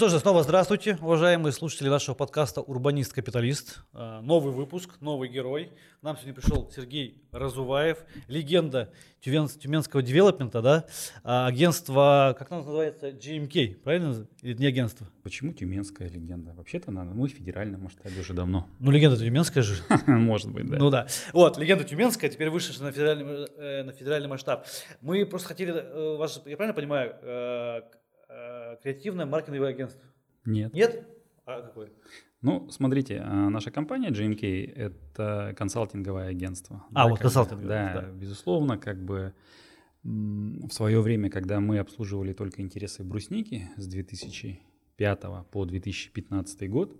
что же, снова здравствуйте, уважаемые слушатели нашего подкаста «Урбанист-капиталист». А, новый выпуск, новый герой. К нам сегодня пришел Сергей Разуваев, легенда тюменского девелопмента, да? А, агентство, как оно называется, GMK, правильно? Или не агентство? Почему тюменская легенда? Вообще-то надо, мы в федеральном масштабе уже давно. Ну, легенда тюменская же. Может быть, да. Ну да. Вот, легенда тюменская, теперь вышедшая на федеральный, э, на федеральный масштаб. Мы просто хотели, э, вас, я правильно понимаю, э, креативное маркетинговое агентство? Нет. Нет? А какое? Ну, смотрите, а, наша компания GMK – это консалтинговое агентство. А, Да, вот консалтинговое, Да, да. безусловно, как бы в свое время, когда мы обслуживали только интересы брусники с 2005 по 2015 год,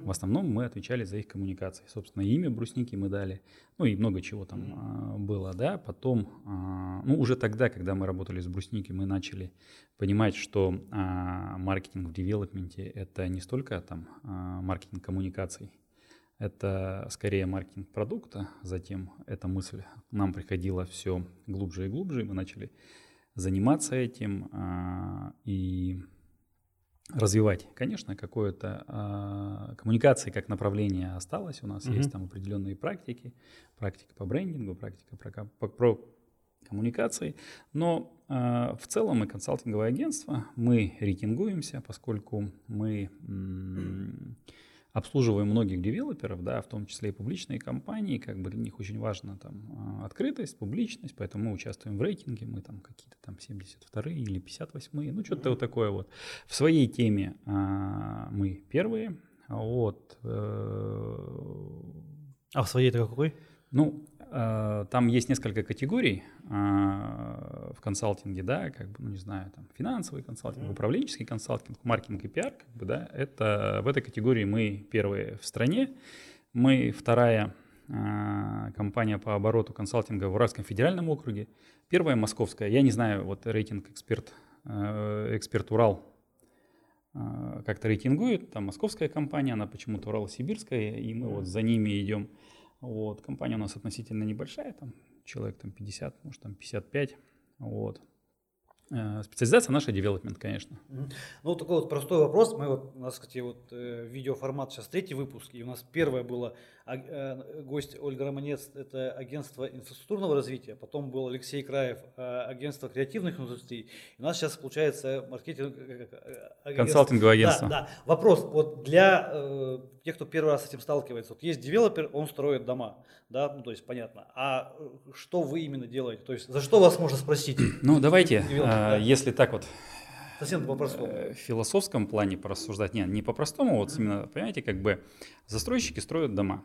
в основном мы отвечали за их коммуникации. Собственно, имя брусники мы дали, ну и много чего там а, было, да. Потом, а, ну уже тогда, когда мы работали с брусники, мы начали понимать, что а, маркетинг в девелопменте это не столько там маркетинг коммуникаций, это скорее маркетинг продукта. Затем эта мысль нам приходила все глубже и глубже, и мы начали заниматься этим и развивать. Конечно, какое-то а, коммуникации как направление осталось. У нас Мгм. есть там определенные практики, практика по брендингу, практика про, по- про коммуникации. Но а, в целом мы консалтинговое агентство, мы рейтингуемся, поскольку мы м, обслуживаем многих девелоперов, да, в том числе и публичные компании, как бы для них очень важна там а, открытость, публичность, поэтому мы участвуем в рейтинге, мы там какие-то там 72 или 58, ну что-то вот такое вот. В своей теме а, мы первые, вот. э, А в своей-то какой? ну, э, там есть несколько категорий э, в консалтинге, да, как бы, ну, не знаю, там, финансовый консалтинг, управленческий консалтинг, маркетинг и пиар, как бы, да, это в этой категории мы первые в стране, мы вторая э, компания по обороту консалтинга в Уральском федеральном округе, первая московская, я не знаю, вот рейтинг эксперт, э, эксперт Урал э, как-то рейтингует, там московская компания, она почему-то Урало-Сибирская, и мы вот за ними идем. Вот, компания у нас относительно небольшая, там человек там 50, может там 55, вот. Э, Специализация наша девелопмент, конечно. Ну, такой вот простой вопрос. Мы вот, у нас, кстати, вот э, видеоформат сейчас третий выпуск, и у нас первое было а, э, гость Ольга Романец, это агентство инфраструктурного развития, потом был Алексей Краев, э, агентство креативных индустрий. И у нас сейчас получается маркетинг... э, агентство. Консалтинговое агентство. Да, да. Вопрос, вот для э, тех, кто первый раз с этим сталкивается, вот есть девелопер, он строит дома, да, ну, то есть понятно. А что вы именно делаете? То есть за что вас можно спросить? Ну, давайте, Девелопер, э, да. если так вот Совсем по-простому. э, в философском плане порассуждать, не, не по-простому, вот именно, понимаете, как бы застройщики строят дома,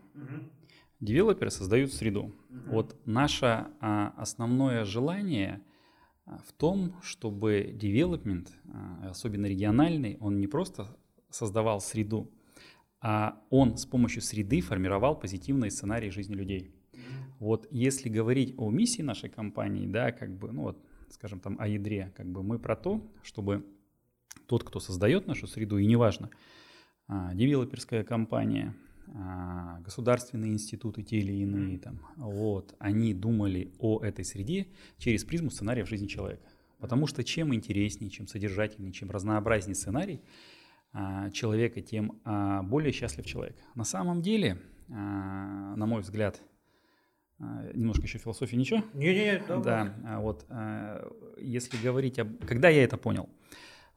девелоперы создают среду. Вот наше а, основное желание а, в том, чтобы девелопмент, а, особенно региональный, он не просто создавал среду, а он с помощью среды формировал позитивные сценарии жизни людей. Вот если говорить о миссии нашей компании, да, как бы, ну вот, скажем там, о ядре, как бы мы про то, чтобы тот, кто создает нашу среду, и неважно, а, девелоперская компания, а, государственные институты, те или иные, там, вот, они думали о этой среде через призму сценариев жизни человека. Потому что чем интереснее, чем содержательнее, чем разнообразнее сценарий а, человека, тем более счастлив человек. На самом деле, на мой взгляд, немножко еще философии, ничего? Не-не-не, да, Да, а вот а, если говорить об... Когда я это понял?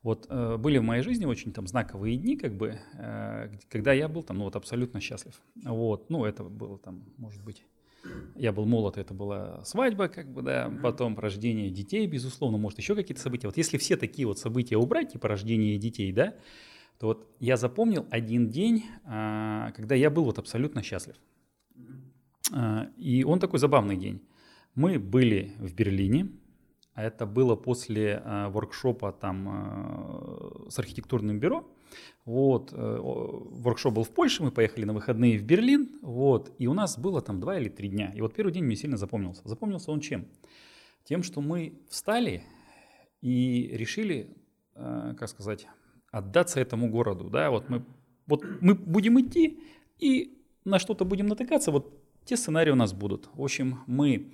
Вот э, были в моей жизни очень там знаковые дни, как бы, э, когда я был там, ну вот абсолютно счастлив. Вот, ну это было там, может быть, я был молод, это была свадьба, как бы, да, потом рождение детей, безусловно, может еще какие-то события. Вот если все такие вот события убрать, типа рождение детей, да, то вот я запомнил один день, когда я был вот абсолютно счастлив. А, И он такой забавный день. Мы были в Берлине, а это было после а, воркшопа там а, с архитектурным бюро. Вот, э, воркшоп был в Польше, мы поехали на выходные в Берлин, вот, и у нас было там два или три дня. И вот первый день мне сильно запомнился. Запомнился он чем? Тем, что мы встали и решили, э, как сказать, отдаться этому городу, да, вот мы, вот мы будем идти и на что-то будем натыкаться, вот те сценарии у нас будут. В общем, мы,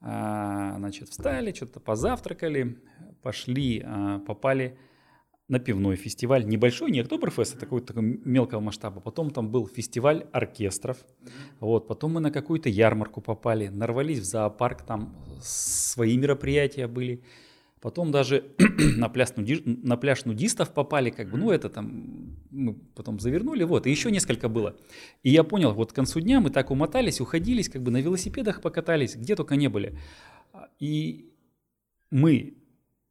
а, значит, встали, что-то позавтракали, пошли, а, попали на пивной фестиваль, небольшой, не Октоберфест, а такой, такой мелкого масштаба. Потом там был фестиваль оркестров. Вот. Потом мы на какую-то ярмарку попали, нарвались в зоопарк, там свои мероприятия были. Потом даже на, пляж, нуди, на пляж нудистов попали, как бы, ну это там, мы потом завернули, вот, и еще несколько было. И я понял, вот к концу дня мы так умотались, уходились, как бы на велосипедах покатались, где только не были. И мы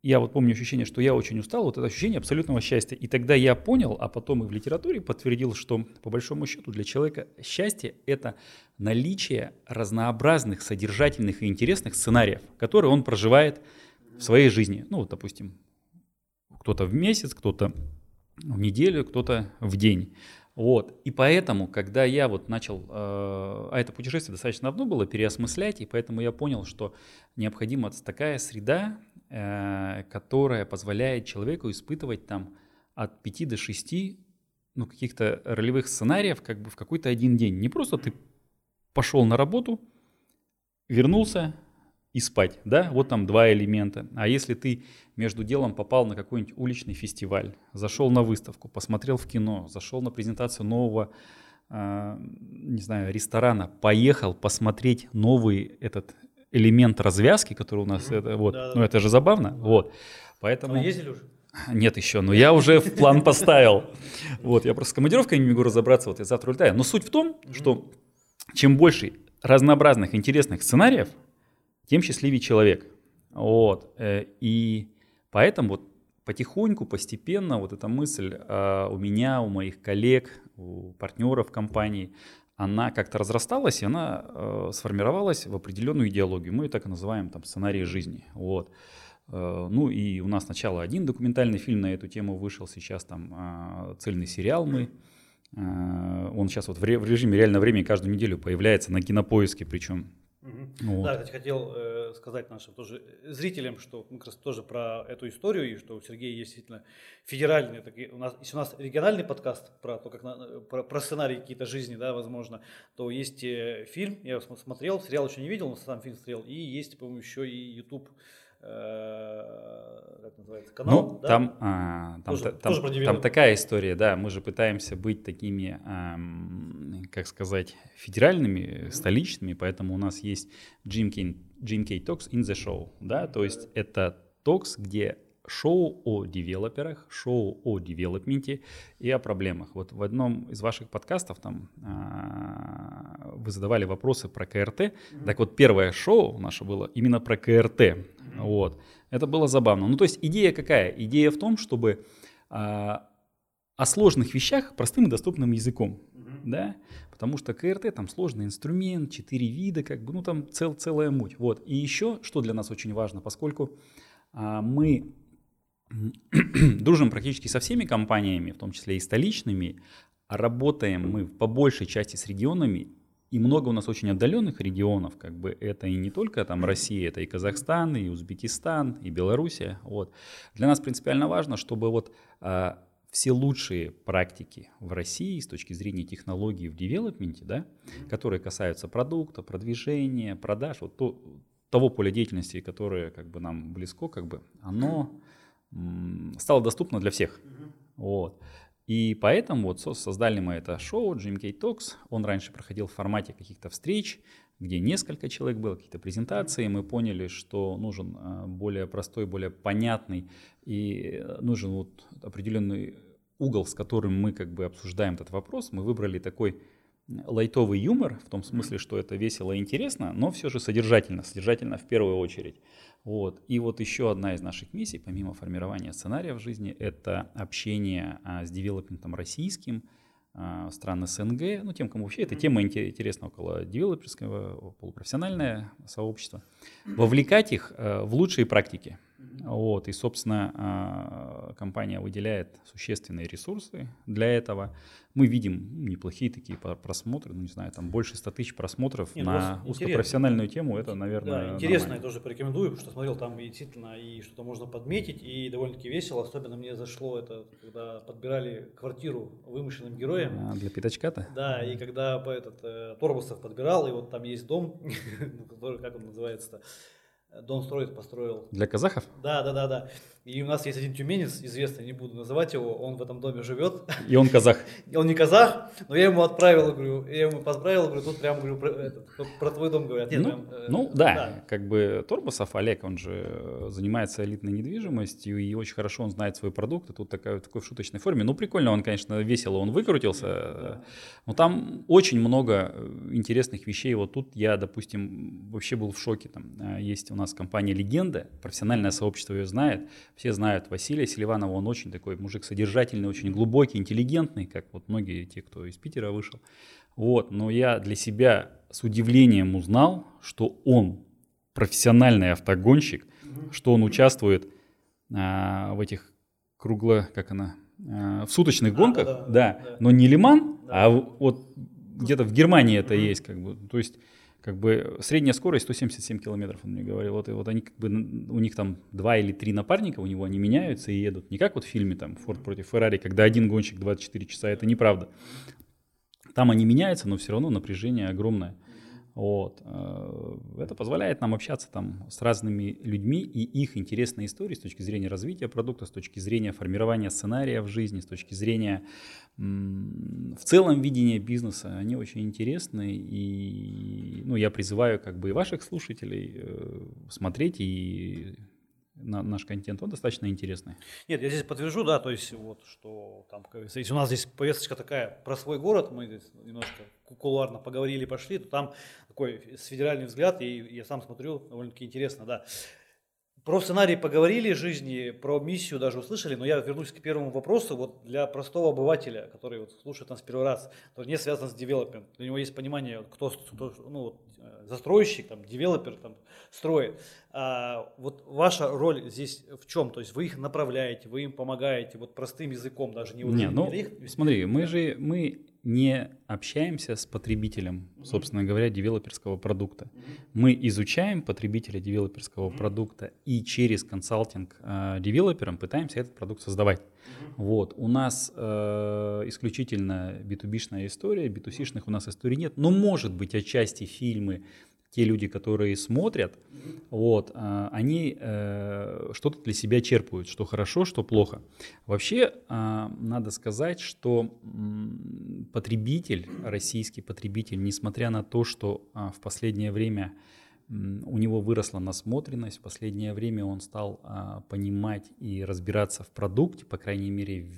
я вот помню ощущение, что я очень устал, вот это ощущение абсолютного счастья. И тогда я понял, а потом и в литературе подтвердил, что по большому счету для человека счастье – это наличие разнообразных, содержательных и интересных сценариев, которые он проживает в своей жизни. Ну, вот, допустим, кто-то в месяц, кто-то в неделю, кто-то в день. Вот. И поэтому, когда я вот начал, э, а это путешествие достаточно давно было, переосмыслять, и поэтому я понял, что необходима такая среда, Э, которая позволяет человеку испытывать там от 5 до 6 ну, каких-то ролевых сценариев как бы в какой-то один день. Не просто ты пошел на работу, вернулся и спать, да, вот там два элемента. А если ты между делом попал на какой-нибудь уличный фестиваль, зашел на выставку, посмотрел в кино, зашел на презентацию нового, э, не знаю, ресторана, поехал посмотреть новый этот элемент развязки, который у нас, mm-hmm. это, вот, да, ну это же забавно, да. вот, поэтому... А вы ездили уже? Нет еще, но я уже в план поставил. Вот, я просто с командировкой не могу разобраться, вот я завтра улетаю. Но суть в том, что чем больше разнообразных, интересных сценариев, тем счастливее человек. Вот, э, и поэтому вот потихоньку, постепенно вот эта мысль а, у меня, у моих коллег, у партнеров компании, она как-то разрасталась, и она э, сформировалась в определенную идеологию. Мы ее так и называем там сценарий жизни. Вот. Э, ну и у нас сначала один документальный фильм на эту тему вышел, сейчас там э, цельный сериал мы. Э, он сейчас вот в режиме реального времени каждую неделю появляется на кинопоиске, причем вот. Да, кстати, хотел э, сказать нашим тоже зрителям, что мы как раз тоже про эту историю, и что у Сергея есть действительно федеральный, такие, у нас, если у нас региональный подкаст про то, как на, про, про сценарий какие-то жизни, да, возможно, то есть э, фильм, я смотрел, сериал еще не видел, но сам фильм смотрел, и есть, по-моему, еще и YouTube Э, как называется, канал. Ну, да? там, а, там, тоже, там, тоже там такая история, да, мы же пытаемся быть такими, эм, как сказать, федеральными, mm-hmm. столичными, поэтому у нас есть Jim K, Jim K Talks in the Show, да, то есть это токс, где шоу о девелоперах, шоу о девелопменте и о проблемах. Вот в одном из ваших подкастов там а, вы задавали вопросы про КРТ. Mm-hmm. Так вот, первое шоу наше было именно про КРТ. Mm-hmm. Вот. Это было забавно. Ну, то есть идея какая? Идея в том, чтобы а, о сложных вещах простым и доступным языком. Mm-hmm. Да? Потому что КРТ там сложный инструмент, четыре вида, как бы, ну там цел, целая муть. Вот. И еще, что для нас очень важно, поскольку а, мы дружим практически со всеми компаниями, в том числе и столичными, работаем мы по большей части с регионами, и много у нас очень отдаленных регионов, как бы это и не только там Россия, это и Казахстан, и Узбекистан, и Белоруссия. Вот. Для нас принципиально важно, чтобы вот а, все лучшие практики в России с точки зрения технологий в девелопменте, да, которые касаются продукта, продвижения, продаж, вот то, того поля деятельности, которое как бы нам близко, как бы оно стало доступно для всех. Вот. И поэтому вот создали мы это шоу GMK Talks. Он раньше проходил в формате каких-то встреч, где несколько человек было, какие-то презентации. Мы поняли, что нужен а, более простой, более понятный и э, нужен вот определенный угол, с которым мы как бы обсуждаем этот вопрос. Мы выбрали такой лайтовый юмор, в том смысле, что это весело и интересно, но все же содержательно, содержательно в первую очередь. Вот. И вот еще одна из наших миссий, помимо формирования сценария в жизни, это общение а, с девелопментом российским, а, стран СНГ, ну, тем, кому вообще эта тема интересна около девелоперского, полупрофессиональное сообщество, вовлекать их а, в лучшие практики. Вот, и, собственно, а, компания выделяет существенные ресурсы для этого мы видим неплохие такие просмотры, ну не знаю, там больше 100 тысяч просмотров Нет, на узкопрофессиональную тему, это, наверное, да, Интересно, нормально. я тоже порекомендую, потому что смотрел там и действительно и что-то можно подметить, и довольно-таки весело, особенно мне зашло это, когда подбирали квартиру вымышленным героям. А, для пятачка-то? Да, и когда по этот, э, Торбусов подбирал, и вот там есть дом, который, как он называется-то, Дом строит, построил. Для казахов? Да, да, да, да. И у нас есть один тюменец известный, не буду называть его, он в этом доме живет. И он казах. Он не казах, но я ему отправил, говорю, я ему отправил, говорю, тут прям говорю, про, это, про твой дом говорят. Нет, ну, прям, э, ну да, да, как бы Торбасов Олег, он же занимается элитной недвижимостью и очень хорошо он знает свой продукт, и тут такая, такой в шуточной форме. Ну прикольно, он, конечно, весело, он выкрутился, да. но там очень много интересных вещей. Вот тут я, допустим, вообще был в шоке. Там э, есть у нас компания «Легенда», профессиональное сообщество ее знает, все знают Василия Селиванова, он очень такой мужик содержательный, очень глубокий, интеллигентный, как вот многие те, кто из Питера вышел. Вот, но я для себя с удивлением узнал, что он профессиональный автогонщик, что он участвует а, в этих кругло, как она, а, в суточных а, гонках, да, да, да, да, но не Лиман, да. а вот где-то в Германии это есть, как бы, то есть как бы средняя скорость 177 километров, он мне говорил. Вот, и вот они как бы, у них там два или три напарника, у него они меняются и едут. Не как вот в фильме там Форд против Феррари, когда один гонщик 24 часа, это неправда. Там они меняются, но все равно напряжение огромное. Вот. Э, это позволяет нам общаться там с разными людьми и их интересные истории с точки зрения развития продукта, с точки зрения формирования сценария в жизни, с точки зрения в целом видения бизнеса. Они очень интересны и ну, я призываю как бы и ваших слушателей э, смотреть и на наш контент, он достаточно интересный. Нет, я здесь подтвержу, да, то есть вот, что там, если у нас здесь повесточка такая про свой город, мы здесь немножко кулуарно поговорили, пошли, то там такой с федеральный взгляд, и я сам смотрю, довольно-таки интересно, да. Про сценарий поговорили жизни, про миссию даже услышали, но я вернусь к первому вопросу. Вот для простого обывателя, который вот слушает нас первый раз, то не связан с девелопером, для него есть понимание, кто, кто ну, э, застройщик, там, девелопер там, строит. А, вот ваша роль здесь в чем? То есть вы их направляете, вы им помогаете, вот простым языком даже не, не, ну, их. Смотри, мы же мы не общаемся с потребителем, собственно говоря, девелоперского продукта. Мы изучаем потребителя девелоперского продукта и через консалтинг э, девелоперам пытаемся этот продукт создавать. Вот. У нас э, исключительно B2B-шная история, B2C-шных у нас историй нет, но может быть отчасти фильмы, те люди, которые смотрят, вот, а, они э, что-то для себя черпают, что хорошо, что плохо. Вообще, а, надо сказать, что потребитель, российский потребитель, несмотря на то, что а, в последнее время у него выросла насмотренность, в последнее время он стал понимать и разбираться в продукте, по крайней мере,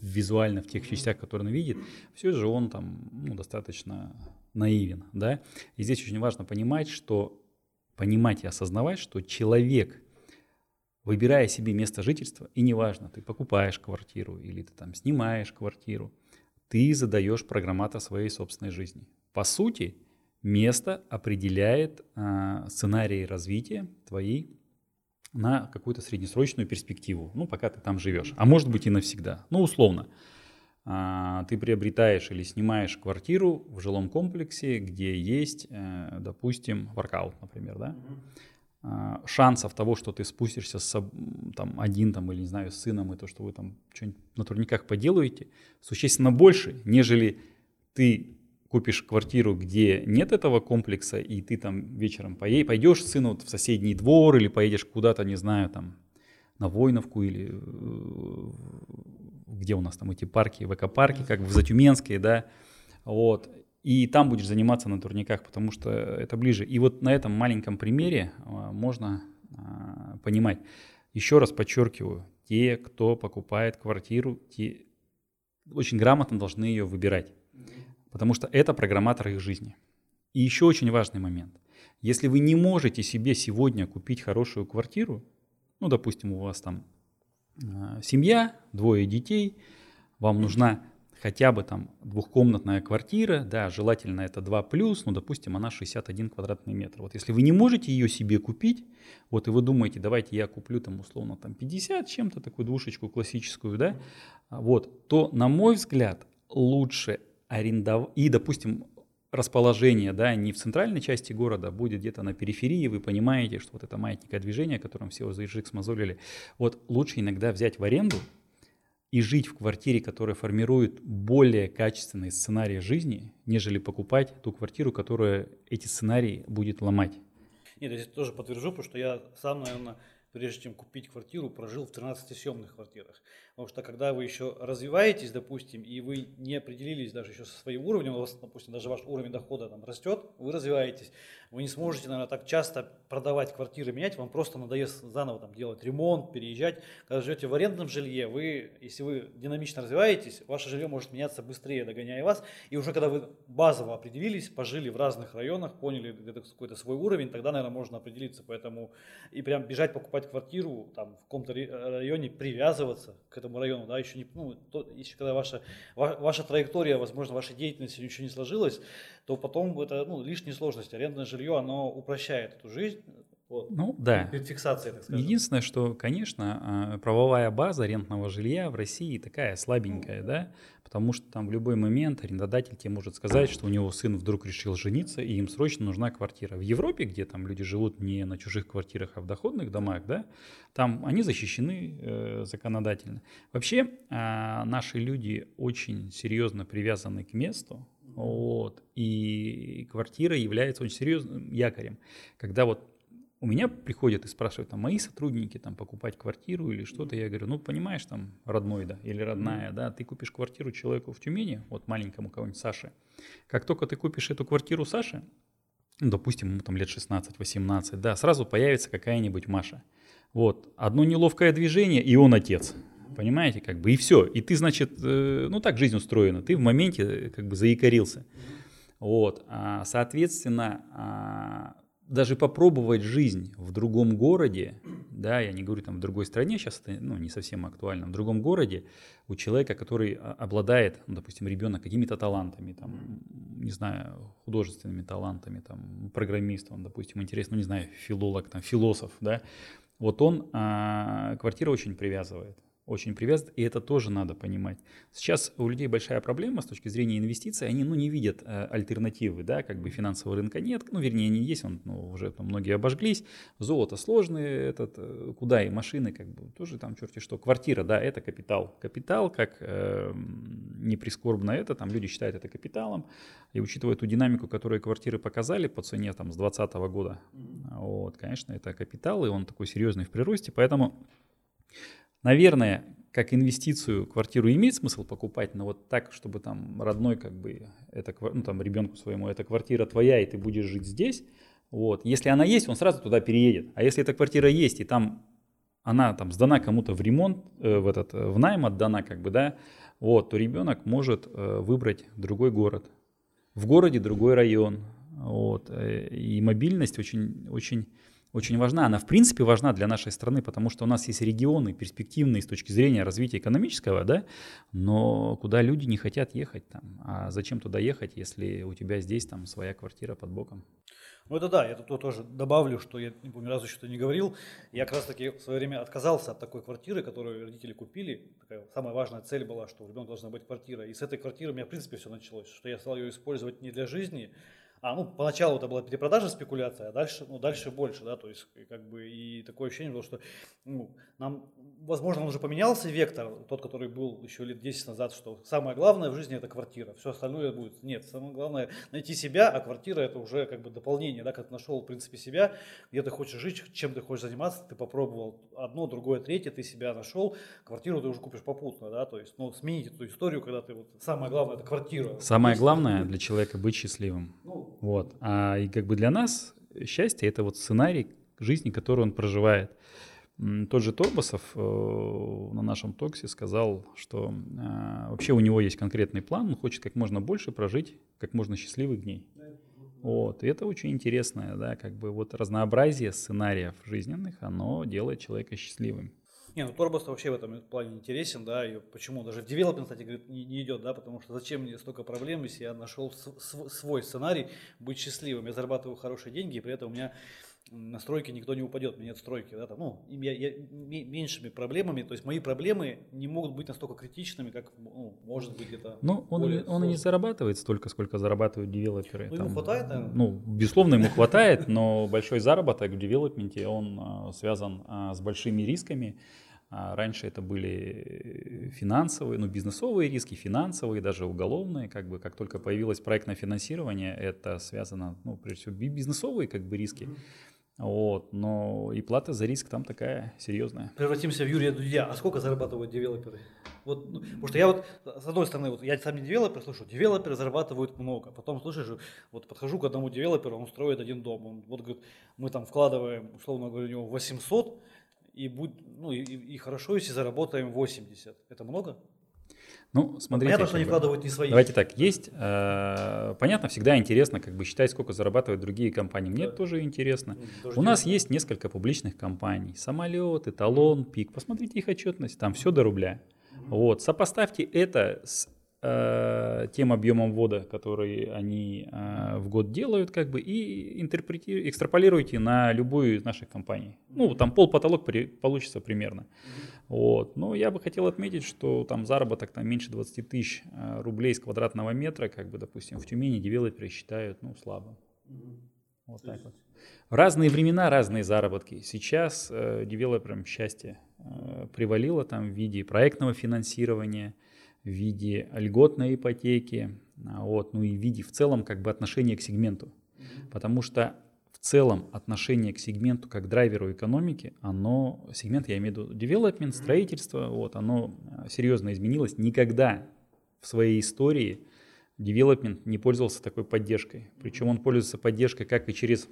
визуально в тех частях, которые он видит, все же он там ну, достаточно наивен, да. И здесь очень важно понимать, что понимать и осознавать, что человек, выбирая себе место жительства, и неважно, ты покупаешь квартиру или ты там снимаешь квартиру, ты задаешь программатор своей собственной жизни. По сути, место определяет э, сценарий развития твоей на какую-то среднесрочную перспективу, ну, пока ты там живешь, а может быть и навсегда, ну, условно. А, ты приобретаешь или снимаешь квартиру в жилом комплексе, где есть, э, допустим, воркаут, например, да? А, шансов того, что ты спустишься с, там, один там, или, не знаю, с сыном, и то, что вы там что-нибудь на турниках поделаете, существенно больше, нежели ты купишь квартиру, где нет этого комплекса, и ты там вечером пойдешь с сыном в соседний двор, или поедешь куда-то, не знаю, там, на Войновку или э, где у нас там эти парки, ВК-парки, как в Затюменске, да, вот, и там будешь заниматься на турниках, потому что это ближе. И вот на этом маленьком примере а, можно а, понимать. Еще раз подчеркиваю, те, кто покупает квартиру, те очень грамотно должны ее выбирать, потому что это программатор их жизни. И еще очень важный момент. Если вы не можете себе сегодня купить хорошую квартиру, ну, допустим, у вас там семья, двое детей, вам нужна хотя бы там двухкомнатная квартира, да, желательно это 2 плюс, ну, допустим, она 61 квадратный метр. Вот если вы не можете ее себе купить, вот и вы думаете, давайте я куплю там условно там 50 чем-то, такую двушечку классическую, да, вот, то, на мой взгляд, лучше арендовать, и, допустим, расположение, да, не в центральной части города, а будет где-то на периферии, вы понимаете, что вот это маятниковое движение, которым все за язык смазолили, вот лучше иногда взять в аренду и жить в квартире, которая формирует более качественный сценарий жизни, нежели покупать ту квартиру, которая эти сценарии будет ломать. Нет, я тоже подтвержу, потому что я сам, наверное, прежде чем купить квартиру, прожил в 13 съемных квартирах. Потому что когда вы еще развиваетесь, допустим, и вы не определились даже еще со своим уровнем, у вас, допустим, даже ваш уровень дохода там растет, вы развиваетесь, вы не сможете, наверное, так часто продавать квартиры, менять, вам просто надоест заново там делать ремонт, переезжать. Когда живете в арендном жилье, вы, если вы динамично развиваетесь, ваше жилье может меняться быстрее, догоняя вас. И уже когда вы базово определились, пожили в разных районах, поняли какой-то свой уровень, тогда, наверное, можно определиться. Поэтому и прям бежать покупать квартиру там в каком-то районе, привязываться к этому району, да, еще не, ну, то, еще когда ваша, ваша траектория, возможно, ваша деятельность еще не сложилась, то потом это ну, лишние сложности. Арендное жилье, оно упрощает эту жизнь. Вот. Ну да. Перед фиксацией, так скажем. Единственное, что, конечно, а, правовая база арендного жилья в России такая слабенькая, да, потому что там в любой момент арендодатель тебе может сказать, что у него сын вдруг решил жениться, и им срочно нужна квартира. В Европе, где там люди живут не на чужих квартирах, а в доходных домах, да, там они защищены э, законодательно. Вообще э, наши люди очень серьезно привязаны к месту, вот, и квартира является очень серьезным якорем. Когда вот у меня приходят и спрашивают, там, мои сотрудники, там, покупать квартиру или что-то, я говорю, ну, понимаешь, там, родной, да, или родная, да, ты купишь квартиру человеку в Тюмени, вот маленькому кого-нибудь Саше, как только ты купишь эту квартиру Саше, ну, допустим, ему там лет 16-18, да, сразу появится какая-нибудь Маша. Вот, одно неловкое движение, и он отец. Понимаете, как бы, и все. И ты, значит, э, ну так жизнь устроена, ты в моменте э, как бы заикарился. Вот, а, соответственно, а, даже попробовать жизнь в другом городе, да, я не говорю там в другой стране, сейчас это ну, не совсем актуально, в другом городе у человека, который а, обладает, ну, допустим, ребенок какими-то талантами, там, не знаю, художественными талантами, там, программист, он, допустим, интересно, ну, не знаю, филолог, там, философ, да, вот он, а, квартира очень привязывает очень привязан, и это тоже надо понимать. Сейчас у людей большая проблема с точки зрения инвестиций, они ну, не видят э, альтернативы, да, как бы финансового рынка нет, ну, вернее, они есть, он, ну, уже там многие обожглись, золото сложное, этот, э, куда и машины, как бы, тоже там черти что, квартира, да, это капитал. Капитал, как э, не прискорбно это, там люди считают это капиталом, и учитывая ту динамику, которую квартиры показали по цене там с 2020 года, вот, конечно, это капитал, и он такой серьезный в приросте, поэтому Наверное, как инвестицию квартиру имеет смысл покупать, но вот так, чтобы там родной как бы, это, ну там ребенку своему, эта квартира твоя, и ты будешь жить здесь, вот. Если она есть, он сразу туда переедет. А если эта квартира есть, и там она там сдана кому-то в ремонт, э, в этот, в найм отдана, как бы, да, вот, то ребенок может э, выбрать другой город. В городе другой район. Вот. Э, и мобильность очень, очень очень важна. Она в принципе важна для нашей страны, потому что у нас есть регионы перспективные с точки зрения развития экономического, да, но куда люди не хотят ехать там. А зачем туда ехать, если у тебя здесь там своя квартира под боком? Ну это да, я тут тоже добавлю, что я не помню, разу что-то не говорил. Я как раз таки в свое время отказался от такой квартиры, которую родители купили. Такая самая важная цель была, что у ребенка должна быть квартира. И с этой квартиры у меня в принципе все началось, что я стал ее использовать не для жизни, а, ну, поначалу это была перепродажа спекуляция, а дальше, ну, дальше больше, да, то есть, как бы, и такое ощущение было, что, ну, нам, возможно, он уже поменялся вектор, тот, который был еще лет 10 назад, что самое главное в жизни это квартира, все остальное будет, нет, самое главное найти себя, а квартира это уже, как бы, дополнение, да, когда ты нашел, в принципе, себя, где ты хочешь жить, чем ты хочешь заниматься, ты попробовал одно, другое, третье, ты себя нашел, квартиру ты уже купишь попутно, да, то есть, ну, сменить эту историю, когда ты, вот, самое главное, это квартира. Самое главное для человека быть счастливым. Ну, вот. А и как бы для нас счастье это вот сценарий жизни, который он проживает. Тот же Торбасов э, на нашем токсе сказал, что э, вообще у него есть конкретный план, он хочет как можно больше прожить как можно счастливых дней. Вот. И это очень интересное, да, как бы вот разнообразие сценариев жизненных, оно делает человека счастливым. Не, ну Торбас вообще в этом плане интересен, да, и почему даже в девелопмент, кстати, говорит, не, не идет, да, потому что зачем мне столько проблем, если я нашел свой сценарий быть счастливым, я зарабатываю хорошие деньги, и при этом у меня на стройке никто не упадет, нет стройки, да, там, ну, я, я, меньшими проблемами, то есть мои проблемы не могут быть настолько критичными, как, ну, может быть, это. Ну, он, он и не зарабатывает столько, сколько зарабатывают девелоперы. Ну, ему хватает, наверное? Ну, безусловно, ему хватает, но большой заработок в девелопменте, он а, связан а, с большими рисками, раньше это были финансовые, ну, бизнесовые риски, финансовые, даже уголовные. Как бы, как только появилось проектное финансирование, это связано, ну, прежде всего, бизнесовые как бы риски. Вот, но и плата за риск там такая серьезная. Превратимся в Юрия Дудя. А сколько зарабатывают девелоперы? Вот, ну, потому что я вот, с одной стороны, вот я сам не девелопер, слышу, девелоперы зарабатывают много. Потом, слышишь, вот подхожу к одному девелоперу, он строит один дом. Он вот говорит, мы там вкладываем, условно говоря, у него 800, и, будь, ну, и, и хорошо, если заработаем 80. Это много? Ну, смотрите. Понятно, что они вкладывают не свои. Давайте так, есть, э, понятно, всегда интересно как бы считать, сколько зарабатывают другие компании. Мне да. тоже интересно. Тоже У нас есть несколько публичных компаний. Самолет, Эталон, Пик. Посмотрите их отчетность, там все до рубля. Вот, сопоставьте это с э, тем объемом ввода, который они э, в год делают, как бы, и интерпретируйте, экстраполируйте на любую из наших компаний. Ну, там пол потолок при, получится примерно. Вот. Но я бы хотел отметить, что там заработок там меньше 20 тысяч э, рублей с квадратного метра, как бы, допустим, в Тюмени девелоперы считают, ну, слабо. Вот так вот. Разные времена разные заработки. Сейчас э, девелоперам счастье э, привалило там в виде проектного финансирования, в виде льготной ипотеки, а вот, ну и в виде в целом как бы отношения к сегменту. Потому что в целом отношение к сегменту как драйверу экономики, оно, сегмент я имею в виду development, строительство, вот, оно а, серьезно изменилось. Никогда в своей истории development не пользовался такой поддержкой. Причем он пользуется поддержкой как и через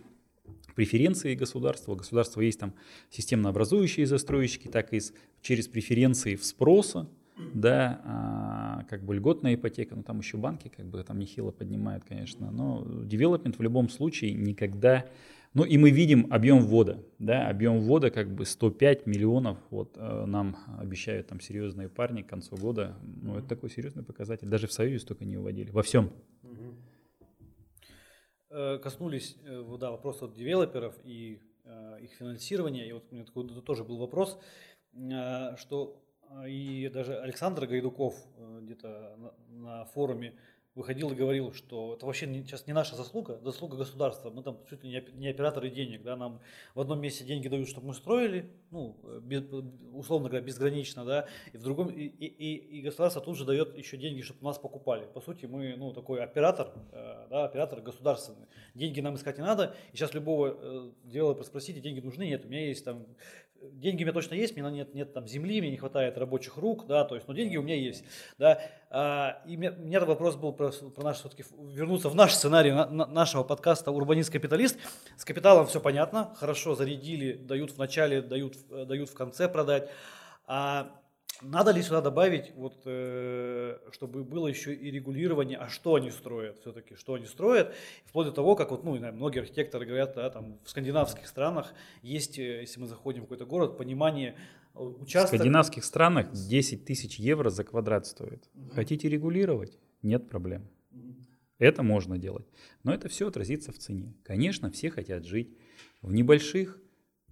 преференции государства. У государства есть там системно образующие застройщики, так и через преференции в спроса, да, а, как бы льготная ипотека, ну там еще банки как бы там нехило поднимают, конечно, но девелопмент в любом случае никогда, ну и мы видим объем ввода, да, объем ввода как бы 105 миллионов, вот э, нам обещают там серьезные парни к концу года, ну это такой серьезный показатель, даже в Союзе столько не уводили, во всем. Э, коснулись э, да, вопроса девелоперов и их финансирования, и вот у меня такой тоже был вопрос, что и даже Александр Гайдуков э, где-то на, форуме выходил и говорил, что это вообще не, сейчас не наша заслуга, заслуга государства. Мы там чуть ли не, операторы денег, да, нам в одном месте деньги дают, чтобы мы строили, ну, без, условно говоря, безгранично, да, и в другом, и, и, и государство тут же дает еще деньги, чтобы нас покупали. По сути, мы, ну, такой оператор, э, да, оператор государственный. Деньги нам искать не надо, и сейчас любого э, девелопера спросите, деньги нужны, нет, у меня есть там деньги у меня точно есть, мне нет, нет там земли, мне не хватает рабочих рук, да, то есть, но деньги у меня есть, да. А, и у меня, у меня вопрос был про, про наш, все-таки вернуться в наш сценарий на, на, нашего подкаста «Урбанист-капиталист». С капиталом все понятно, хорошо зарядили, дают в начале, дают, дают в конце продать. А надо ли сюда добавить, вот, э, чтобы было еще и регулирование, а что они строят все-таки, что они строят, вплоть до того, как вот, ну, многие архитекторы говорят, да, там в скандинавских странах есть, э, если мы заходим в какой-то город, понимание э, участка. В скандинавских странах 10 тысяч евро за квадрат стоит. Угу. Хотите регулировать? Нет проблем. Угу. Это можно делать. Но это все отразится в цене. Конечно, все хотят жить в небольших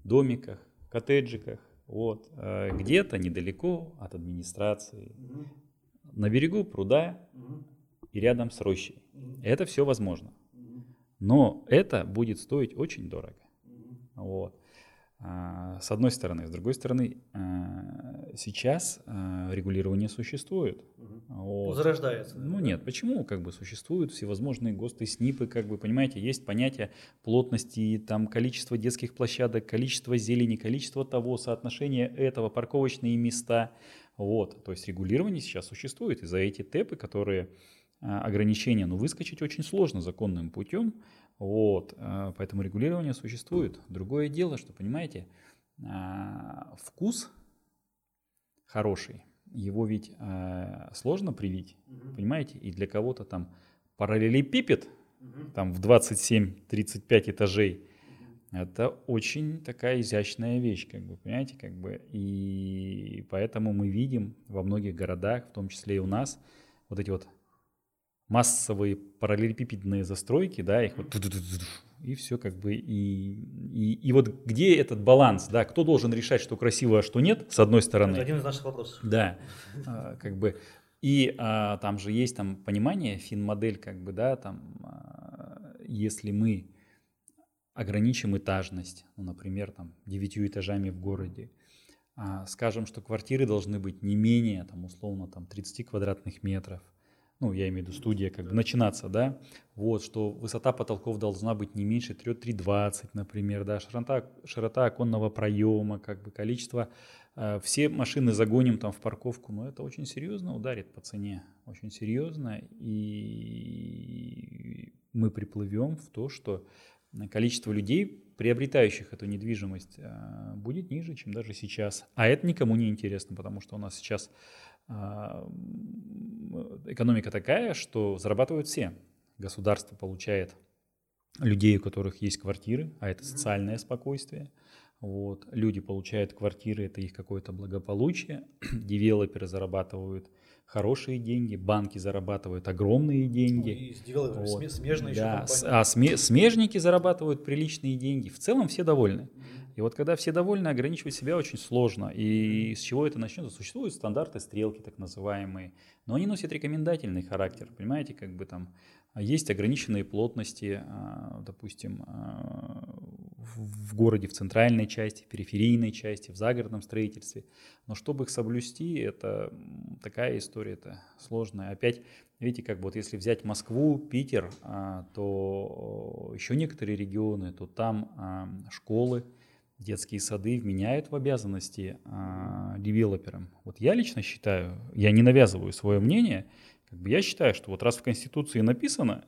домиках, коттеджиках, вот, э, где-то недалеко от администрации, угу. на берегу пруда угу. и рядом с рощей. Угу. Это все возможно. Но это будет стоить очень дорого. Вот. А, с одной стороны. С другой стороны, а, сейчас а, регулирование существует. Угу. Вот. Зарождается. Ну да? нет, почему? Как бы существуют всевозможные ГОСТы, СНИПы, как бы, понимаете, есть понятие плотности, там, количество детских площадок, количество зелени, количество того, соотношение этого, парковочные места. Вот, то есть регулирование сейчас существует. И за эти ТЭПы, которые ограничения, ну, выскочить очень сложно законным путем. Вот, э, поэтому регулирование существует. Другое дело, что, понимаете, а, вкус хороший, его ведь э, сложно привить, угу. понимаете, и для кого-то там параллелепипед, угу. там в 27-35 этажей, это очень такая изящная вещь, как бы, понимаете, как бы, и поэтому мы видим во многих городах, в том числе и у нас, вот эти вот массовые параллелепипедные застройки, да, их вот и все как бы и, и, и вот где этот баланс, да, кто должен решать, что красиво, а что нет, с одной стороны. Это один из наших вопросов. Да, а, как бы и а, там же есть там понимание фин-модель, как бы, да, там, а, если мы ограничим этажность, ну, например, там девятью этажами в городе, а, скажем, что квартиры должны быть не менее, там, условно, там 30 квадратных метров, ну, я имею в виду студия, как бы начинаться, да, вот, что высота потолков должна быть не меньше 3,20, например, да, широта, широта оконного проема, как бы количество, э, все машины загоним там в парковку, но это очень серьезно ударит по цене, очень серьезно, и мы приплывем в то, что количество людей, приобретающих эту недвижимость, э, будет ниже, чем даже сейчас. А это никому не интересно, потому что у нас сейчас экономика такая, что зарабатывают все. Государство получает людей, у которых есть квартиры, а это социальное спокойствие. Вот. Люди получают квартиры, это их какое-то благополучие. Девелоперы зарабатывают хорошие деньги, банки зарабатывают огромные деньги. Ну, и вот. смежные да. еще А сме- смежники зарабатывают приличные деньги. В целом все довольны. И вот когда все довольны, ограничивать себя очень сложно. И с чего это начнется? Существуют стандарты стрелки, так называемые, но они носят рекомендательный характер. Понимаете, как бы там есть ограниченные плотности, а, допустим, а, в городе, в центральной части, в периферийной части, в загородном строительстве. Но чтобы их соблюсти, это такая история, это сложная. Опять, видите, как бы вот если взять Москву, Питер, а, то еще некоторые регионы, то там школы, детские сады вменяют в обязанности девелоперам. Вот я лично считаю, я не навязываю свое мнение – как бы я считаю, что вот раз в Конституции написано,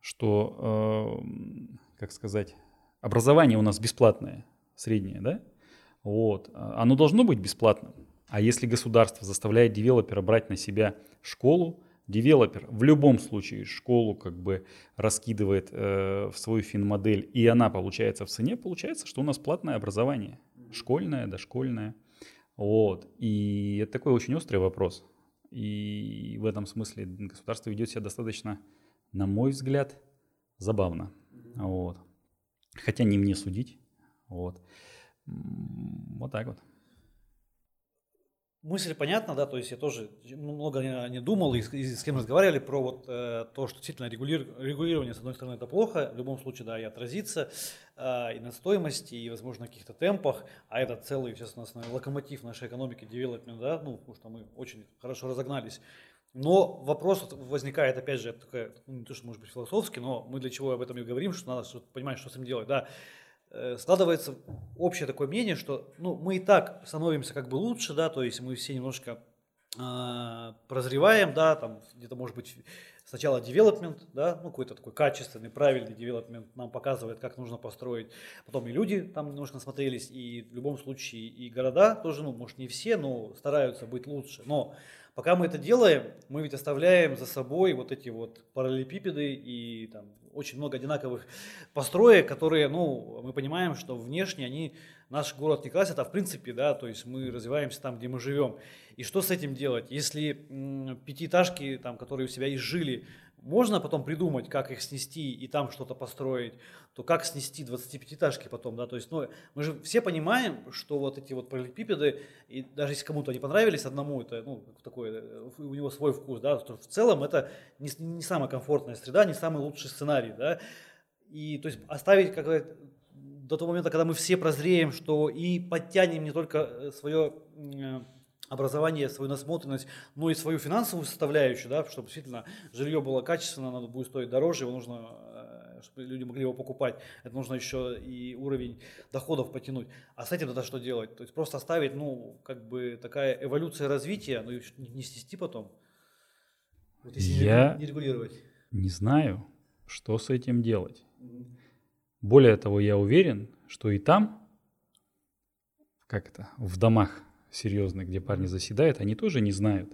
что, э, как сказать, образование у нас бесплатное, среднее, да, вот, оно должно быть бесплатным. А если государство заставляет девелопера брать на себя школу, девелопер в любом случае школу как бы раскидывает э, в свою финмодель, и она получается в цене, получается, что у нас платное образование, школьное, дошкольное. Вот. И это такой очень острый вопрос. И в этом смысле государство ведет себя достаточно, на мой взгляд, забавно. Вот. Хотя не мне судить. Вот. Вот так вот. Мысль понятна, да, то есть я тоже много не, думал и с, и с кем разговаривали про вот э, то, что действительно регулир, регулирование, с одной стороны, это плохо, в любом случае, да, и отразится э, и на стоимости, и, возможно, каких-то темпах, а это целый, сейчас у нас локомотив нашей экономики, девелопмент, да, ну, потому что мы очень хорошо разогнались. Но вопрос возникает, опять же, такая, ну, не то, что может быть философский, но мы для чего об этом и говорим, что надо понимать, что с этим делать, да, складывается общее такое мнение, что ну, мы и так становимся как бы лучше, да, то есть мы все немножко э, прозреваем, да, там где-то может быть сначала девелопмент, да, ну какой-то такой качественный, правильный девелопмент нам показывает, как нужно построить, потом и люди там немножко насмотрелись, и в любом случае и города тоже, ну может не все, но стараются быть лучше, но пока мы это делаем, мы ведь оставляем за собой вот эти вот параллелепипеды и там очень много одинаковых построек, которые, ну, мы понимаем, что внешне они наш город не красят, а в принципе, да, то есть мы развиваемся там, где мы живем. И что с этим делать? Если м, пятиэтажки, там, которые у себя изжили, можно потом придумать, как их снести и там что-то построить, то как снести 25-этажки потом, да, то есть, ну, мы же все понимаем, что вот эти вот параллелепипеды, и даже если кому-то они понравились одному, это, ну, такой, э, у него свой вкус, да, то в целом это не, не самая комфортная среда, не самый лучший сценарий, да, и, то есть, оставить, как до того момента, когда мы все прозреем, что и подтянем не только э, свое образование, свою насмотренность, но и свою финансовую составляющую, да, чтобы действительно жилье было качественно, оно будет стоить дороже, его нужно, э, чтобы люди могли его покупать, это нужно еще и уровень доходов потянуть. А с этим тогда что делать? То есть просто оставить, ну, как бы такая эволюция развития, но не снести потом. Вот если Я не регулировать. Не знаю, что с этим делать. Более того, я уверен, что и там, как это, в домах серьезных, где парни заседают, они тоже не знают.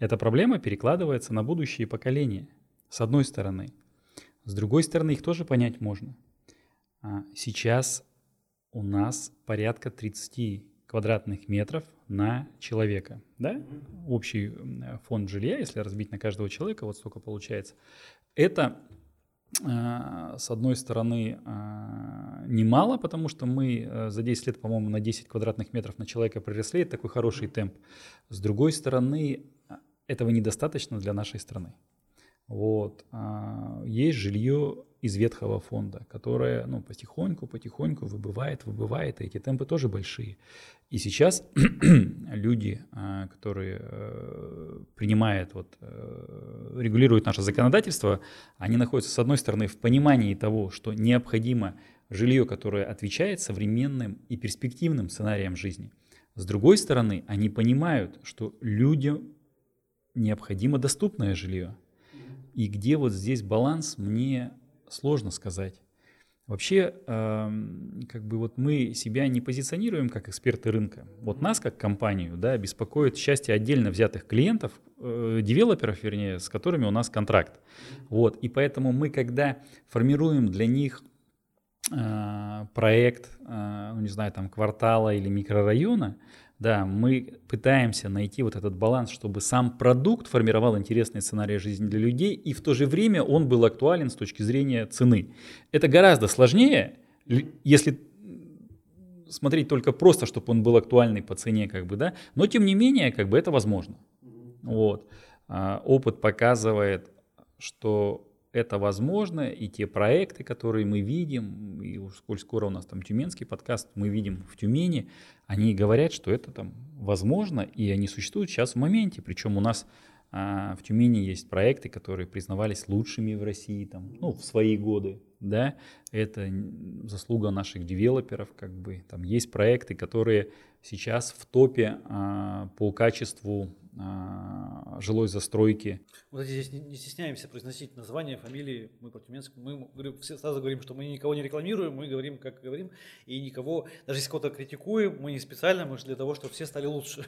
Эта проблема перекладывается на будущие поколения, с одной стороны. С другой стороны, их тоже понять можно. А сейчас у нас порядка 30 квадратных метров на человека. Да? Общий фонд жилья, если разбить на каждого человека, вот столько получается. Это с одной стороны, э, немало, потому что мы э, за 10 лет, по-моему, на 10 квадратных метров на человека приросли, это такой хороший темп. С другой стороны, этого недостаточно для нашей страны. Вот. А есть жилье из ветхого фонда, которое ну, потихоньку, потихоньку выбывает, выбывает, и эти темпы тоже большие. И сейчас люди, а, которые э, принимают, вот, э, регулируют наше законодательство, они находятся, с одной стороны, в понимании того, что необходимо жилье, которое отвечает современным и перспективным сценариям жизни. С другой стороны, они понимают, что людям необходимо доступное жилье. И где вот здесь баланс, мне сложно сказать. Вообще, э, как бы вот мы себя не позиционируем как эксперты рынка. Вот нас как компанию, да, беспокоит счастье отдельно взятых клиентов, э, девелоперов, вернее, с которыми у нас контракт. Вот, и поэтому мы, когда формируем для них э, проект, э, ну не знаю, там квартала или микрорайона, да, мы пытаемся найти вот этот баланс, чтобы сам продукт формировал интересный сценарий жизни для людей, и в то же время он был актуален с точки зрения цены. Это гораздо сложнее, если смотреть только просто, чтобы он был актуальный по цене, как бы, да, но тем не менее, как бы это возможно. Вот. А, опыт показывает, что это возможно, и те проекты, которые мы видим, и уж сколь скоро у нас там тюменский подкаст, мы видим в Тюмени, они говорят, что это там возможно, и они существуют сейчас в моменте. Причем у нас а, в Тюмени есть проекты, которые признавались лучшими в России там, ну, в свои годы. Да? Это заслуга наших девелоперов. Как бы. Там есть проекты, которые сейчас в топе а, по качеству жилой застройки. Вот здесь не, не стесняемся произносить названия, фамилии. Мы про Тюменск. Мы говорим, все сразу говорим, что мы никого не рекламируем, мы говорим, как говорим, и никого, даже если кого-то критикуем, мы не специально, мы же для того, чтобы все стали лучше.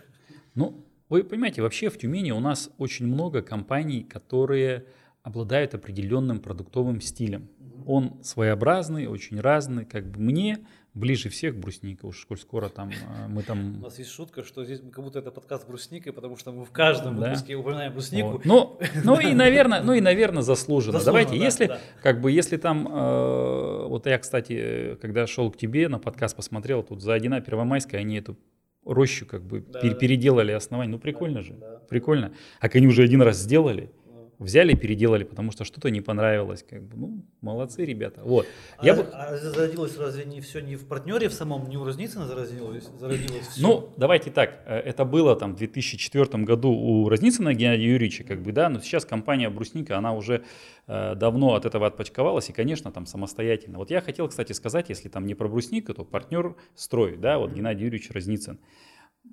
Ну, вы понимаете, вообще в Тюмени у нас очень много компаний, которые обладают определенным продуктовым стилем. Он своеобразный, очень разный. Как бы мне ближе всех брусника, уж сколь скоро там а, мы там... У нас есть шутка, что здесь как будто это подкаст брусникой, потому что мы в каждом да. выпуске упоминаем бруснику. Вот. Ну, ну и, наверное, ну и, наверное, заслуженно. заслуженно Давайте, да, если, да. как бы, если там, э, вот я, кстати, когда шел к тебе на подкаст посмотрел, тут за Одина Первомайская, они эту рощу как бы да, пер- да. переделали основание. Ну прикольно да, же, да. прикольно. А они уже один раз сделали, взяли, переделали, потому что что-то не понравилось. Как бы, ну, молодцы ребята. Вот. А, Я бы... а зародилось разве не все не в партнере в самом, не у Разницына зародилось, зародилось все? Ну, давайте так, э, это было там в 2004 году у Разницына Геннадия Юрьевича, как бы, да, но сейчас компания Брусника, она уже э, давно от этого отпочковалась и, конечно, там самостоятельно. Вот я хотел, кстати, сказать, если там не про Брусника, то партнер строй, да, вот Геннадий Юрьевич Разницын.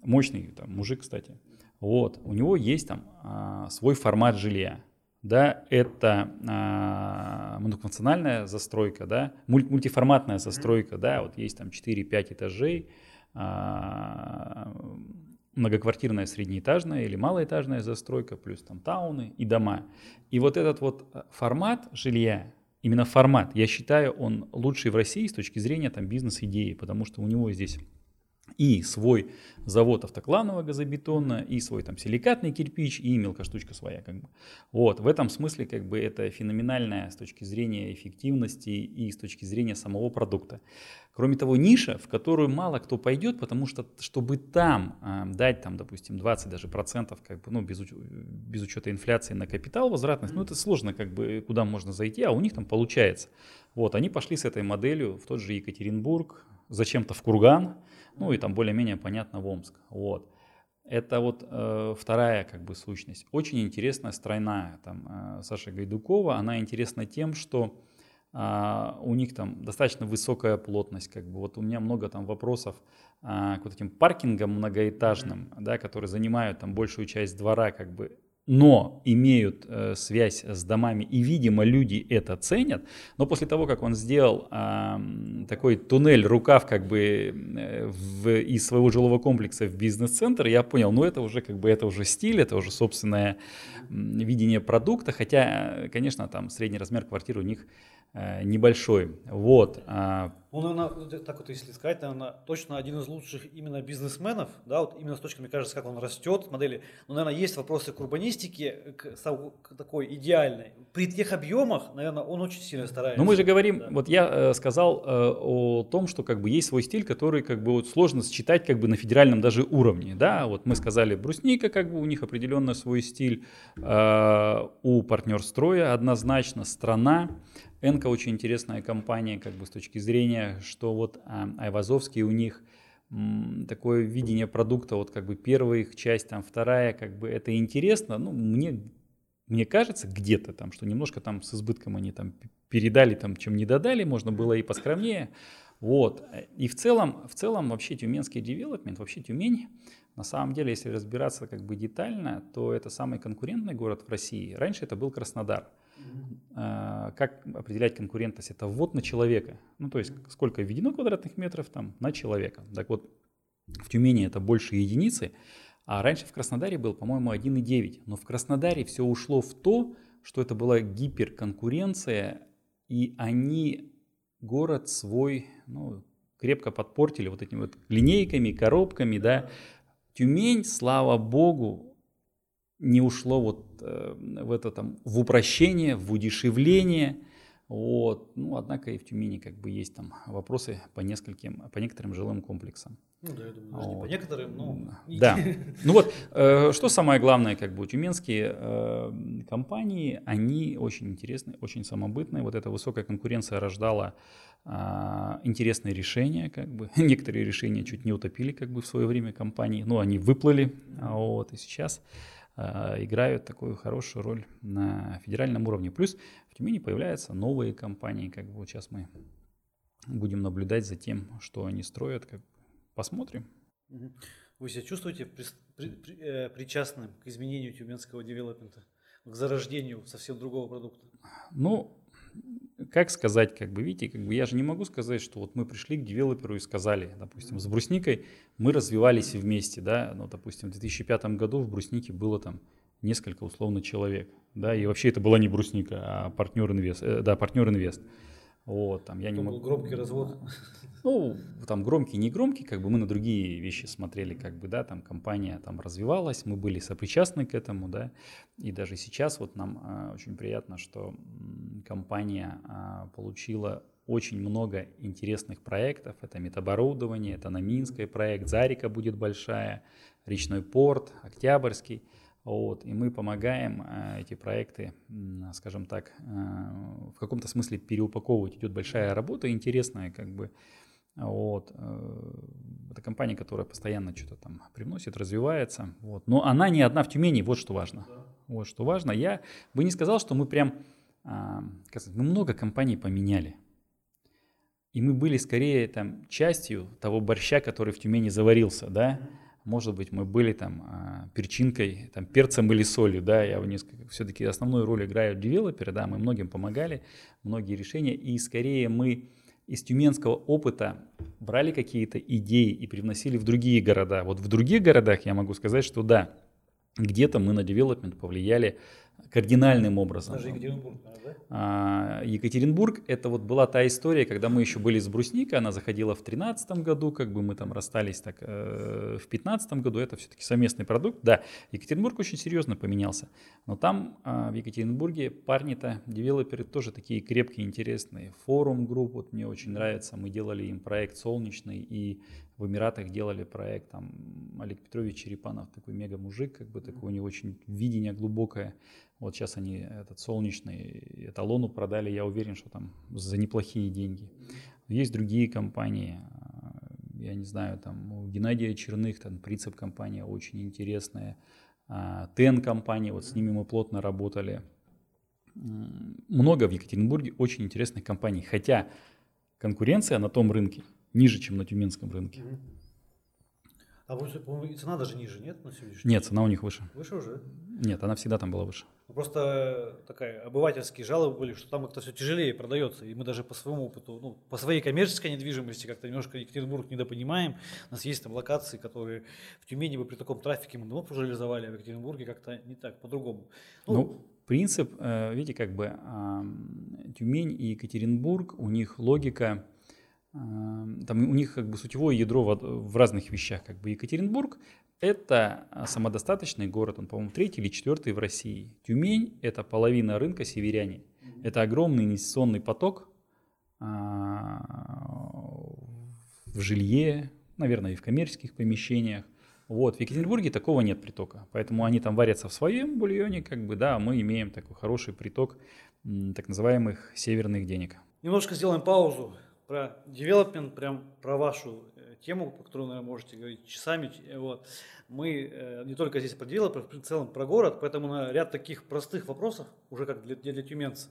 Мощный там мужик, кстати. Вот, у него есть там а, свой формат жилья да, это а, многофункциональная застройка, да, муль, мультиформатная застройка, да, вот есть там 4-5 этажей, а, многоквартирная среднеэтажная или малоэтажная застройка, плюс там тауны и дома. И вот этот вот формат жилья, именно формат, я считаю, он лучший в России с точки зрения там бизнес-идеи, потому что у него здесь и свой завод автокланового газобетона, и свой там силикатный кирпич, и мелкоштучка своя. Как бы. Вот, в этом смысле как бы это феноменальная с точки зрения эффективности и с точки зрения самого продукта. Кроме того, ниша, в которую мало кто пойдет, потому что чтобы там э, дать, там, допустим, 20 даже процентов, как бы, ну, без, уч- без учета инфляции на капитал, возвратность, ну, это сложно, как бы, куда можно зайти, а у них там получается. Вот, они пошли с этой моделью в тот же Екатеринбург, зачем-то в Курган, ну и там более-менее понятно в Омск. Вот. Это вот э, вторая как бы сущность. Очень интересная стройная. Там, э, Саша Гайдукова, она интересна тем, что э, у них там достаточно высокая плотность. Как бы. Вот у меня много там вопросов э, к вот этим паркингам многоэтажным, да, которые занимают там большую часть двора. Как бы но имеют э, связь с домами, и, видимо, люди это ценят. Но после того, как он сделал э, такой туннель, рукав как бы э, в, из своего жилого комплекса в бизнес-центр, я понял, ну это уже как бы это уже стиль, это уже собственное видение продукта, хотя, конечно, там средний размер квартиры у них э, небольшой. Вот. А он, наверное, так вот если сказать, наверное, точно один из лучших именно бизнесменов, да, вот именно с точки, мне кажется, как он растет, модели. Но, наверное, есть вопросы к урбанистике, к, к такой идеальной. При тех объемах, наверное, он очень сильно старается. Но мы же говорим, да. вот я э, сказал э, о том, что как бы есть свой стиль, который как бы вот сложно считать как бы на федеральном даже уровне, да, вот мы сказали брусника, как бы у них определенно свой стиль, э, у партнерстроя однозначно страна, Энка очень интересная компания, как бы с точки зрения, что вот а, Айвазовский у них такое видение продукта, вот как бы первая их часть, там вторая, как бы это интересно, ну, мне, мне кажется где-то там, что немножко там с избытком они там передали, там, чем не додали, можно было и поскромнее, вот, и в целом, в целом вообще тюменский девелопмент, вообще Тюмень, на самом деле, если разбираться как бы детально, то это самый конкурентный город в России. Раньше это был Краснодар. А, как определять конкурентность? Это ввод на человека. Ну, то есть сколько введено квадратных метров там на человека. Так вот, в Тюмени это больше единицы, а раньше в Краснодаре был, по-моему, 1,9. Но в Краснодаре все ушло в то, что это была гиперконкуренция, и они город свой ну, крепко подпортили вот этими вот линейками, коробками, да. Тюмень, слава богу, не ушло вот э, в это там, в упрощение, в удешевление. Вот. Ну, однако и в Тюмени как бы есть там вопросы по нескольким, по некоторым жилым комплексам. Ну да, я думаю, даже вот. не по некоторым, но... Да. Ну вот, э, что самое главное, как бы тюменские э, компании, они очень интересные, очень самобытные. Вот эта высокая конкуренция рождала э, интересные решения, как бы. Некоторые решения чуть не утопили, как бы, в свое время компании, но они выплыли, вот, и сейчас Э, играют такую хорошую роль на федеральном уровне. Плюс в Тюмени появляются новые компании, как бы вот сейчас мы будем наблюдать за тем, что они строят, как посмотрим. Вы себя чувствуете при, при, при, э, причастным к изменению тюменского девелопмента, к зарождению совсем другого продукта? Ну, как сказать, как бы, видите, как бы я же не могу сказать, что вот мы пришли к девелоперу и сказали, допустим, с Брусникой мы развивались вместе, да, ну, допустим, в 2005 году в Бруснике было там несколько условно человек, да, и вообще это была не Брусника, а партнер инвест, э, да, партнер инвест. Вот, там я не могу... громкий развод. Ну, там громкий, не громкий, как бы мы на другие вещи смотрели, как бы, да, там компания там развивалась, мы были сопричастны к этому, да, и даже сейчас вот нам а, очень приятно, что компания а, получила очень много интересных проектов. Это метаборудование, это Наминский проект, Зарика будет большая, речной порт, Октябрьский. Вот, и мы помогаем э, эти проекты, скажем так, э, в каком-то смысле переупаковывать. Идет большая работа, интересная, как бы. Вот. Э, это компания, которая постоянно что-то там привносит, развивается. Вот. Но она не одна в Тюмени, вот что важно. Вот что важно. Я бы не сказал, что мы прям, э, мы много компаний поменяли. И мы были скорее там частью того борща, который в Тюмени заварился, да. Mm-hmm может быть, мы были там а, перчинкой, там, перцем или солью, да, я несколько, все-таки основную роль играют девелоперы, да, мы многим помогали, многие решения, и скорее мы из тюменского опыта брали какие-то идеи и привносили в другие города. Вот в других городах я могу сказать, что да, где-то мы на девелопмент повлияли кардинальным образом. Даже Екатеринбург, да? А, Екатеринбург, это вот была та история, когда мы еще были с Брусникой, она заходила в 2013 году, как бы мы там расстались так э, в 2015 году, это все-таки совместный продукт. Да, Екатеринбург очень серьезно поменялся, но там а, в Екатеринбурге парни-то, девелоперы тоже такие крепкие, интересные. Форум групп, вот мне очень нравится, мы делали им проект солнечный и в Эмиратах делали проект, там Олег Петрович Черепанов, такой мега мужик, как бы такое у него очень видение глубокое. Вот сейчас они этот солнечный эталону продали, я уверен, что там за неплохие деньги. Есть другие компании, я не знаю, там у Геннадия Черных, там принцип компания очень интересная, а, ТЕН компания, вот с ними мы плотно работали. Много в Екатеринбурге очень интересных компаний, хотя конкуренция на том рынке ниже, чем на тюменском рынке. А по-моему, и цена даже ниже, нет, на сегодняшний Нет, цена у них выше. Выше уже? Нет, она всегда там была выше. Ну, просто такая обывательские жалобы были, что там как-то все тяжелее продается. И мы даже по своему опыту, ну, по своей коммерческой недвижимости как-то немножко Екатеринбург недопонимаем. У нас есть там локации, которые в Тюмени бы при таком трафике мы давно уже реализовали, а в Екатеринбурге как-то не так, по-другому. Ну, ну принцип, э, видите, как бы Тюмень и Екатеринбург, у них логика, там у них как бы сутевое ядро в, в разных вещах. Как бы Екатеринбург – это самодостаточный город, он, по-моему, третий или четвертый в России. Тюмень – это половина рынка северяне. Это огромный инвестиционный поток в жилье, наверное, и в коммерческих помещениях. Вот, в Екатеринбурге такого нет притока, поэтому они там варятся в своем бульоне, как бы, да, мы имеем такой хороший приток так называемых северных денег. Немножко сделаем паузу про девелопмент, прям про вашу э, тему, по которой, наверное, можете говорить часами. Э, вот. Мы э, не только здесь про девелопер, в целом про город, поэтому на ряд таких простых вопросов, уже как для, для тюменца.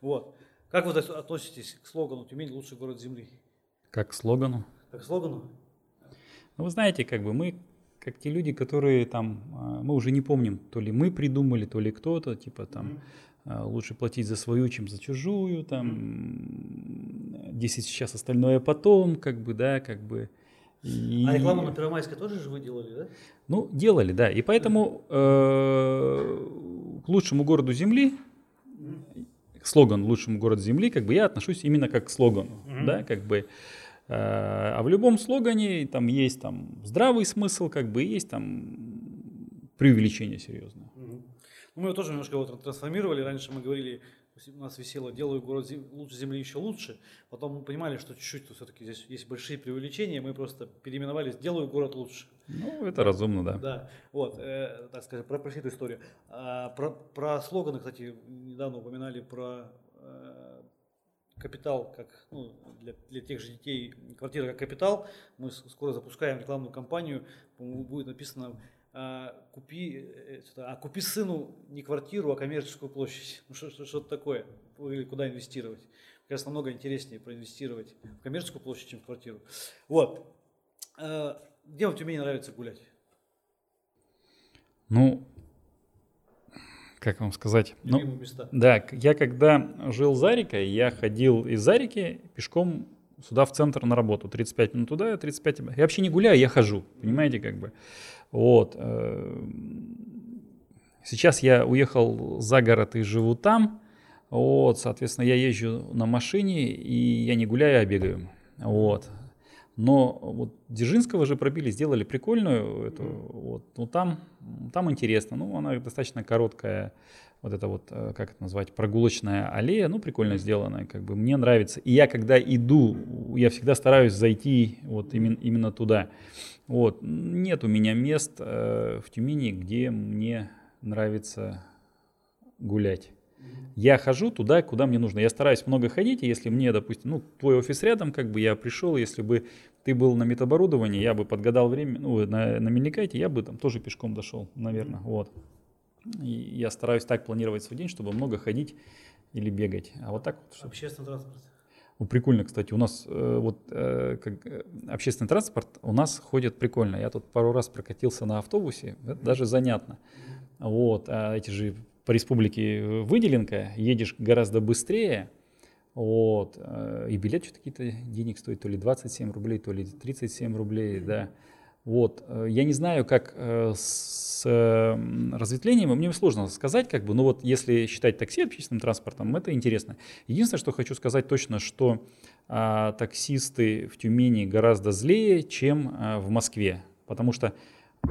Вот. Как вы относитесь к слогану «Тюмень – лучший город Земли»? Как к слогану? Как к слогану? Ну, вы знаете, как бы мы как те люди, которые там, а, мы уже не помним, то ли мы придумали, то ли кто-то, типа там, mm-hmm. Лучше платить за свою, чем за чужую, там, mm-hmm. 10 сейчас, остальное потом, как бы, да, как бы. И... А рекламу на Первомайской тоже же вы делали, да? Ну, делали, да. И поэтому э, к лучшему городу Земли, слоган «Лучшему городу Земли», как бы я отношусь именно как к слогану, mm-hmm. да, как бы. Э, а в любом слогане там есть там здравый смысл, как бы есть там преувеличение серьезное. Мы его тоже немножко вот трансформировали. Раньше мы говорили, у нас висело «делаю город зем... лучше земли еще лучше». Потом мы понимали, что чуть-чуть все-таки здесь есть большие преувеличения. Мы просто переименовали «делаю город лучше». Ну, это разумно, да. Да, вот, э, так сказать, про, про эту историю. А, про, про слоганы, кстати, недавно упоминали про э, капитал как ну, для, для тех же детей квартира как капитал. Мы скоро запускаем рекламную кампанию, будет написано а, купи, э, а купи сыну не квартиру, а коммерческую площадь. Ну что, что, то такое? Или куда инвестировать? Мне кажется, намного интереснее проинвестировать в коммерческую площадь, чем в квартиру. Вот. А, где вам в Тюмени нравится гулять? Ну, как вам сказать? ну, места. Да, я когда жил в Зарике, я ходил из Зарики пешком сюда в центр на работу. 35 минут туда, 35 Я вообще не гуляю, я хожу, понимаете, как бы. Вот. Э, сейчас я уехал за город и живу там. Вот, соответственно, я езжу на машине, и я не гуляю, а бегаю. Вот. Но вот Дзержинского же пробили, сделали прикольную эту, вот, ну там, там интересно, ну она достаточно короткая, вот это вот, э, как это назвать, прогулочная аллея, ну прикольно сделанная, как бы мне нравится. И я когда иду, я всегда стараюсь зайти вот именно, именно туда. Вот, нет у меня мест э, в Тюмени, где мне нравится гулять. Я хожу туда, куда мне нужно. Я стараюсь много ходить, и если мне, допустим, ну, твой офис рядом, как бы я пришел, если бы ты был на метаборудовании, я бы подгадал время, ну, на, на меликайте, я бы там тоже пешком дошел, наверное, вот. И я стараюсь так планировать свой день, чтобы много ходить или бегать. А вот так вот. Общественный транспорт. Ну, прикольно, кстати, у нас э, вот э, как, э, общественный транспорт у нас ходит прикольно. Я тут пару раз прокатился на автобусе, это даже занятно. Вот, а эти же по республике э, выделенка, едешь гораздо быстрее, вот, э, и билет что-то какие-то денег стоит, то ли 27 рублей, то ли 37 рублей, да. Вот, э, я не знаю, как с разветвлением, мне сложно сказать, как бы, но вот если считать такси общественным транспортом, это интересно. Единственное, что хочу сказать точно, что а, таксисты в Тюмени гораздо злее, чем а, в Москве, потому что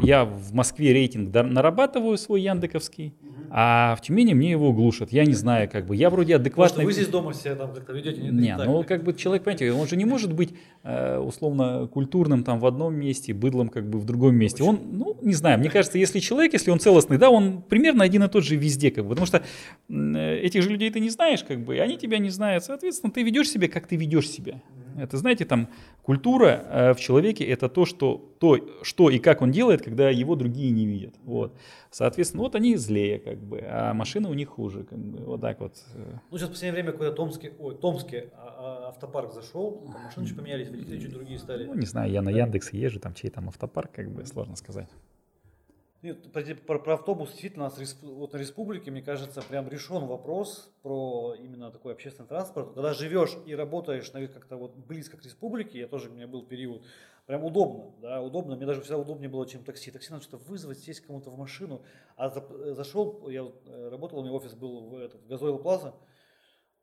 я в Москве рейтинг нарабатываю свой яндековский, а в Тюмени мне его глушат. Я не знаю, как бы. Я вроде адекватно... Может, вы здесь дома себя там как-то ведете? Не, не ну как бы человек, понимаете, он же не может быть э, условно культурным там в одном месте, быдлом как бы в другом месте. Он, ну, не знаю, мне кажется, если человек, если он целостный, да, он примерно один и тот же везде, как бы. Потому что э, этих же людей ты не знаешь, как бы, и они тебя не знают. Соответственно, ты ведешь себя, как ты ведешь себя. Это, знаете, там культура э, в человеке это то что, то, что и как он делает, когда его другие не видят. Вот. Соответственно, вот они злее, как бы, а машины у них хуже. Как бы, вот так вот. Э. Ну, сейчас в последнее время какой-то Томский, ой, Томский а, а, автопарк зашел, там машины чуть поменялись, водители чуть другие стали. Ну, не знаю, я на Яндекс езжу, там чей там автопарк, как бы, сложно сказать. Нет, про, про, автобус действительно у нас вот на республике, мне кажется, прям решен вопрос про именно такой общественный транспорт. Когда живешь и работаешь как-то вот близко к республике, я тоже, у меня был период, прям удобно, да, удобно. Мне даже всегда удобнее было, чем такси. Такси надо что-то вызвать, сесть кому-то в машину. А за, зашел, я э, работал, у меня офис был в, этот, в Газойл Плаза,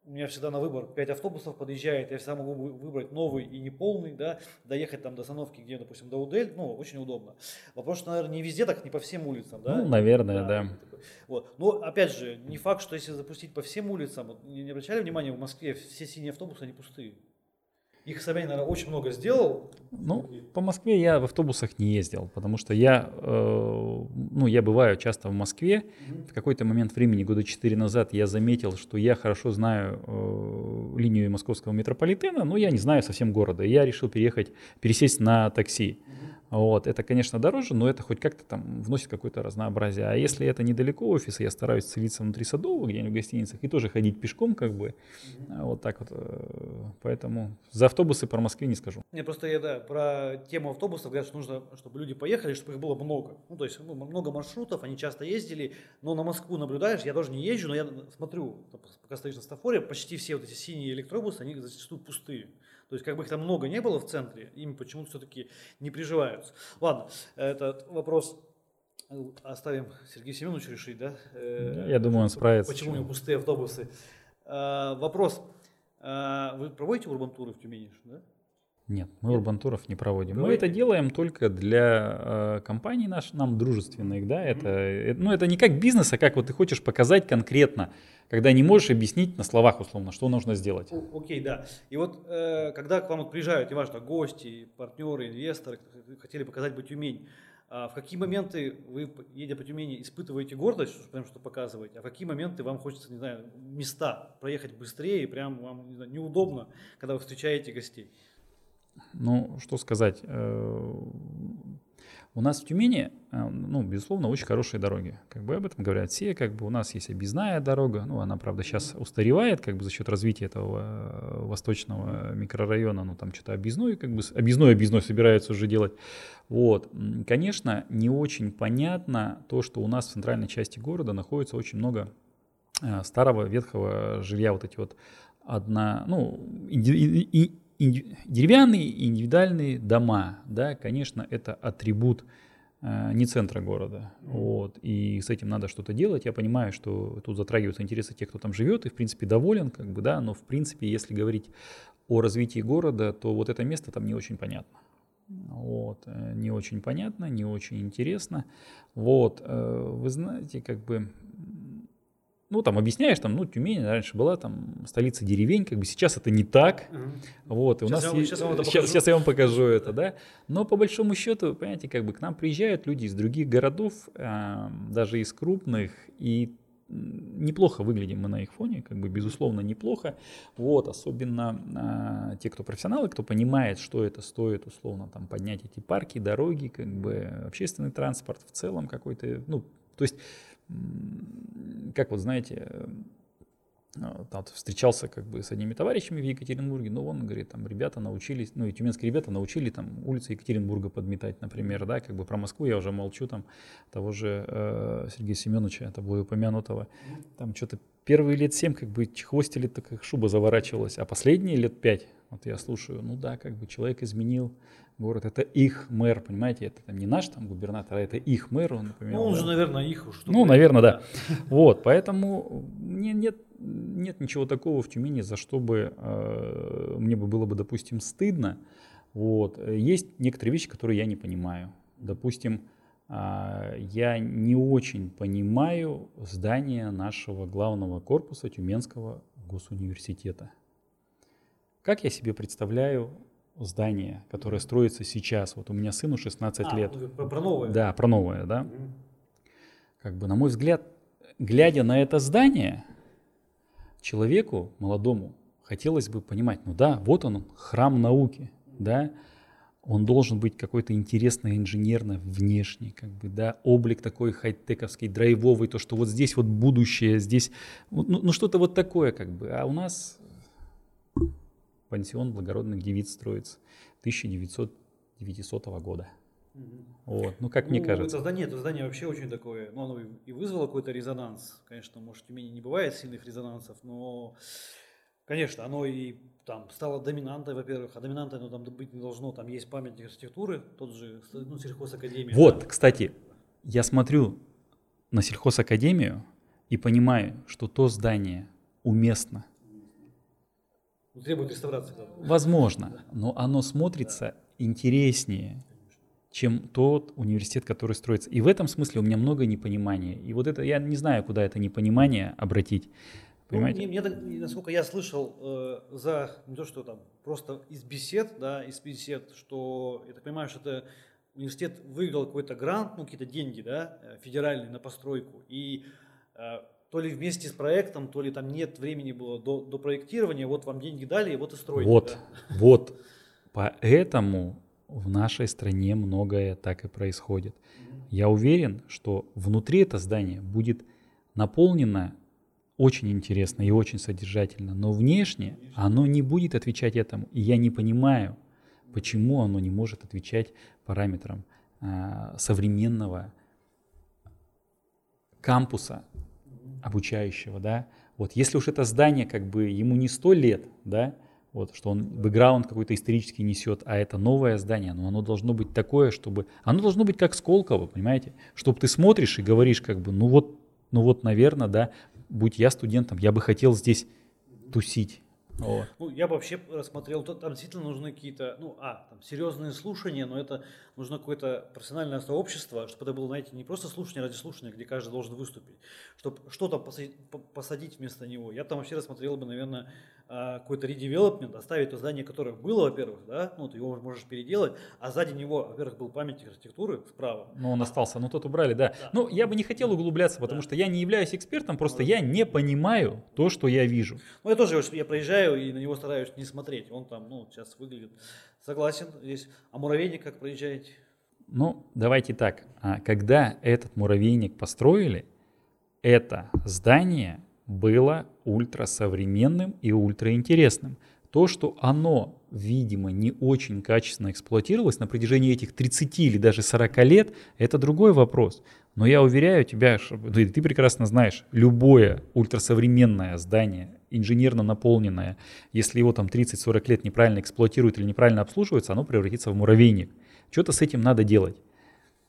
у меня всегда на выбор 5 автобусов подъезжает, я всегда могу выбрать новый и неполный, да, доехать там до остановки, где, допустим, до Удель, ну, очень удобно. Вопрос, что, наверное, не везде так, не по всем улицам, да? Ну, наверное, да. да. Вот. Но, опять же, не факт, что если запустить по всем улицам, не обращали внимания, в Москве все синие автобусы, они пустые. Их Собянин, наверное, очень много сделал. Ну, по Москве я в автобусах не ездил, потому что я, э, ну, я бываю часто в Москве. Mm-hmm. В какой-то момент времени, года четыре назад, я заметил, что я хорошо знаю э, линию московского метрополитена, но я не знаю совсем города. И я решил переехать, пересесть на такси. Mm-hmm. Вот, это, конечно, дороже, но это хоть как-то там вносит какое-то разнообразие. А если это недалеко офиса, я стараюсь целиться внутри Садового, где-нибудь в гостиницах, и тоже ходить пешком, как бы, вот так вот. Э, поэтому за автобусы про Москве не скажу. Не, просто я, да, про тему автобусов говорят, что нужно, чтобы люди поехали, чтобы их было много. Ну, то есть ну, много маршрутов, они часто ездили, но на Москву наблюдаешь, я тоже не езжу, но я смотрю, пока стоишь на стафоре, почти все вот эти синие электробусы, они зачастую пустые. То есть как бы их там много не было в центре, им почему-то все-таки не приживаются. Ладно, этот вопрос оставим Сергею Семеновичу решить, да? Э, я думаю, он справится. Почему у него пустые автобусы? А, вопрос. Вы проводите урбан-туры в Тюмени, да? Нет, мы урбантуров не проводим. Давай. Мы это делаем только для э, компаний наш, нам дружественных, да. Это, mm-hmm. ну, это не как бизнес, а как вот ты хочешь показать конкретно, когда не можешь объяснить на словах условно, что нужно сделать. Окей, okay, да. И вот э, когда к вам вот приезжают, неважно, гости, партнеры, инвесторы, хотели показать бы Тюмень, а в какие моменты вы, едя по Тюмени, испытываете гордость, прям что показываете, а в какие моменты вам хочется, не знаю, места проехать быстрее, и прям вам не знаю, неудобно, когда вы встречаете гостей? Ну, что сказать. Э, у нас в Тюмени, э, ну, безусловно, очень хорошие дороги. Как бы об этом говорят все. Как бы у нас есть объездная дорога. Ну, она, правда, сейчас устаревает, как бы за счет развития этого э, восточного микрорайона. Ну, там что-то объездной, как бы объездной объездной собираются уже делать. Вот. Конечно, не очень понятно то, что у нас в центральной части города находится очень много старого ветхого жилья, вот эти вот одна, ну, деревянные индивидуальные дома, да, конечно, это атрибут э, не центра города. Вот. И с этим надо что-то делать. Я понимаю, что тут затрагиваются интересы тех, кто там живет, и в принципе доволен, как бы, да, но в принципе, если говорить о развитии города, то вот это место там не очень понятно. Вот, э, не очень понятно, не очень интересно. Вот, э, вы знаете, как бы ну, там объясняешь, там, ну, Тюмень раньше была там столица деревень, как бы сейчас это не так. Uh-huh. Вот, и у нас я, есть, сейчас, я сейчас, сейчас я вам покажу это, да. Но по большому счету, понимаете, как бы к нам приезжают люди из других городов, э, даже из крупных, и неплохо выглядим мы на их фоне, как бы безусловно неплохо. Вот, особенно э, те, кто профессионалы, кто понимает, что это стоит, условно, там поднять эти парки, дороги, как бы общественный транспорт в целом какой-то, ну, то есть как вот знаете, э, там, встречался как бы с одними товарищами в Екатеринбурге, но он говорит, там ребята научились, ну и тюменские ребята научили там улицы Екатеринбурга подметать, например, да, как бы про Москву я уже молчу, там того же э, Сергея Семеновича, тобой упомянутого, там что-то первые лет семь как бы хвостили, так как шуба заворачивалась, а последние лет пять, вот я слушаю, ну да, как бы человек изменил город, это их мэр, понимаете, это там не наш там губернатор, а это их мэр, он, например. Ну, он да. же, наверное, их уж. Ну, наверное, да. Вот, поэтому не, нет, нет ничего такого в Тюмени, за что бы э, мне бы было бы, допустим, стыдно. Вот. Есть некоторые вещи, которые я не понимаю. Допустим, э, я не очень понимаю здание нашего главного корпуса Тюменского госуниверситета. Как я себе представляю здание, которое строится сейчас. Вот у меня сыну 16 а, лет. Про, про новое? Да, про новое, да. Угу. Как бы, на мой взгляд, глядя на это здание, человеку молодому хотелось бы понимать, ну да, вот он, храм науки, да, он должен быть какой-то интересный инженерно внешний, как бы, да, облик такой хай-тековский, драйвовый, то, что вот здесь вот будущее, здесь, ну, ну что-то вот такое, как бы, а у нас пансион благородных девиц строится 1900 года. Вот, ну как ну, мне кажется. Это здание, это здание вообще очень такое, ну оно и вызвало какой-то резонанс. Конечно, может, в Тюмени не бывает сильных резонансов, но, конечно, оно и там стало доминантой, во-первых, а доминантой оно там быть не должно, там есть памятник архитектуры, тот же, ну, сельхозакадемия. Вот, да. кстати, я смотрю на сельхозакадемию и понимаю, что то здание уместно. Требует реставрации. Возможно, но оно смотрится интереснее, чем тот университет, который строится. И в этом смысле у меня много непонимания. И вот это, я не знаю, куда это непонимание обратить. Ну, Понимаете? Ну, мне, мне, насколько я слышал э, за не то, что там просто из бесед, да, из бесед, что я так понимаю, что это университет выиграл какой-то грант, ну какие-то деньги, да, э, федеральные на постройку, и э, то ли вместе с проектом, то ли там нет времени было до, до проектирования, вот вам деньги дали, и вот и строите. Вот, да? вот, поэтому в нашей стране многое так и происходит. Я уверен, что внутри это здание будет наполнено очень интересно и очень содержательно, но внешне оно не будет отвечать этому. И я не понимаю, почему оно не может отвечать параметрам э, современного кампуса обучающего, да. Вот если уж это здание как бы ему не сто лет, да, вот, что он бэкграунд какой-то исторический несет, а это новое здание, но оно должно быть такое, чтобы... Оно должно быть как Сколково, понимаете? Чтобы ты смотришь и говоришь как бы, ну вот, ну вот, наверное, да, будь я студентом, я бы хотел здесь тусить. Вот. Ну, я бы вообще рассмотрел, там действительно нужны какие-то, ну, а, там серьезные слушания, но это нужно какое-то профессиональное сообщество, чтобы это было, знаете, не просто слушание ради слушания, где каждый должен выступить, чтобы что-то посадить, вместо него. Я там вообще рассмотрел бы, наверное, какой-то редевелопмент, оставить то здание, которое было, во-первых, да, ну, ты его можешь переделать, а сзади него, во-первых, был памятник архитектуры справа. Ну, он остался, ну, тот убрали, да. да. Ну, я бы не хотел углубляться, потому да. что я не являюсь экспертом, просто ну, я не понимаю то, что я вижу. Ну, я тоже, я проезжаю и на него стараюсь не смотреть, он там, ну, сейчас выглядит, согласен здесь. А муравейник как проезжаете? Ну, давайте так, а когда этот муравейник построили, это здание было ультрасовременным и ультраинтересным. То, что оно, видимо, не очень качественно эксплуатировалось на протяжении этих 30 или даже 40 лет, это другой вопрос. Но я уверяю тебя, что, ты, прекрасно знаешь, любое ультрасовременное здание, инженерно наполненное, если его там 30-40 лет неправильно эксплуатируют или неправильно обслуживаются, оно превратится в муравейник. Что-то с этим надо делать.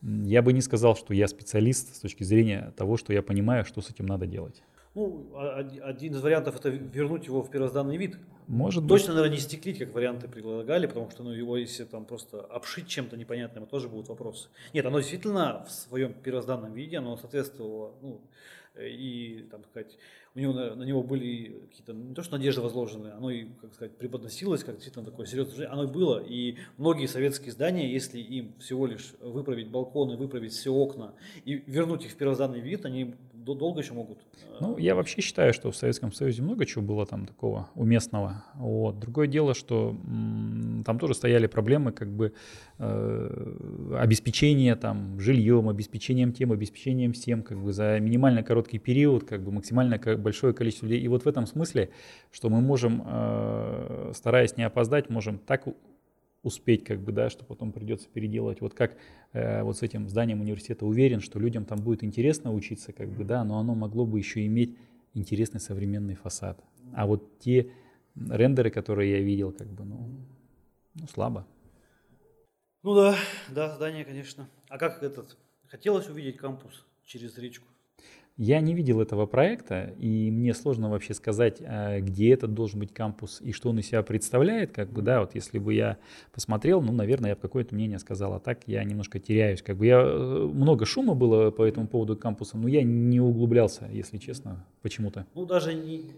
Я бы не сказал, что я специалист с точки зрения того, что я понимаю, что с этим надо делать. Ну, один из вариантов это вернуть его в первозданный вид. Может Точно, быть. наверное, не стеклить, как варианты предлагали, потому что ну, его, если там просто обшить чем-то непонятным, тоже будут вопросы. Нет, оно действительно в своем первозданном виде, оно соответствовало, ну, и, там сказать, у него на, на него были какие-то, не то что надежды возложены, оно и, как сказать, преподносилось как действительно такое серьезное оно и было. И многие советские здания, если им всего лишь выправить балконы, выправить все окна и вернуть их в первозданный вид, они долго еще могут. Э, ну, я вообще считаю, что в Советском Союзе много чего было там такого уместного. Вот. Другое дело, что там тоже стояли проблемы как бы э, обеспечения там жильем, обеспечением тем, обеспечением всем, как бы за минимально короткий период, как бы максимально большое количество людей. И вот в этом смысле, что мы можем, э, стараясь не опоздать, можем так успеть, как бы, да, что потом придется переделать. Вот как э, вот с этим зданием университета уверен, что людям там будет интересно учиться, как бы, да, но оно могло бы еще иметь интересный современный фасад. А вот те рендеры, которые я видел, как бы, ну, ну слабо. Ну да, да, здание, конечно. А как этот, хотелось увидеть кампус через речку? Я не видел этого проекта, и мне сложно вообще сказать, а, где этот должен быть кампус и что он из себя представляет. Как бы, да, вот если бы я посмотрел, ну, наверное, я бы какое-то мнение сказал, а так я немножко теряюсь. Как бы я, э, много шума было по этому поводу кампуса, но я не углублялся, если честно, почему-то. Ну, даже не,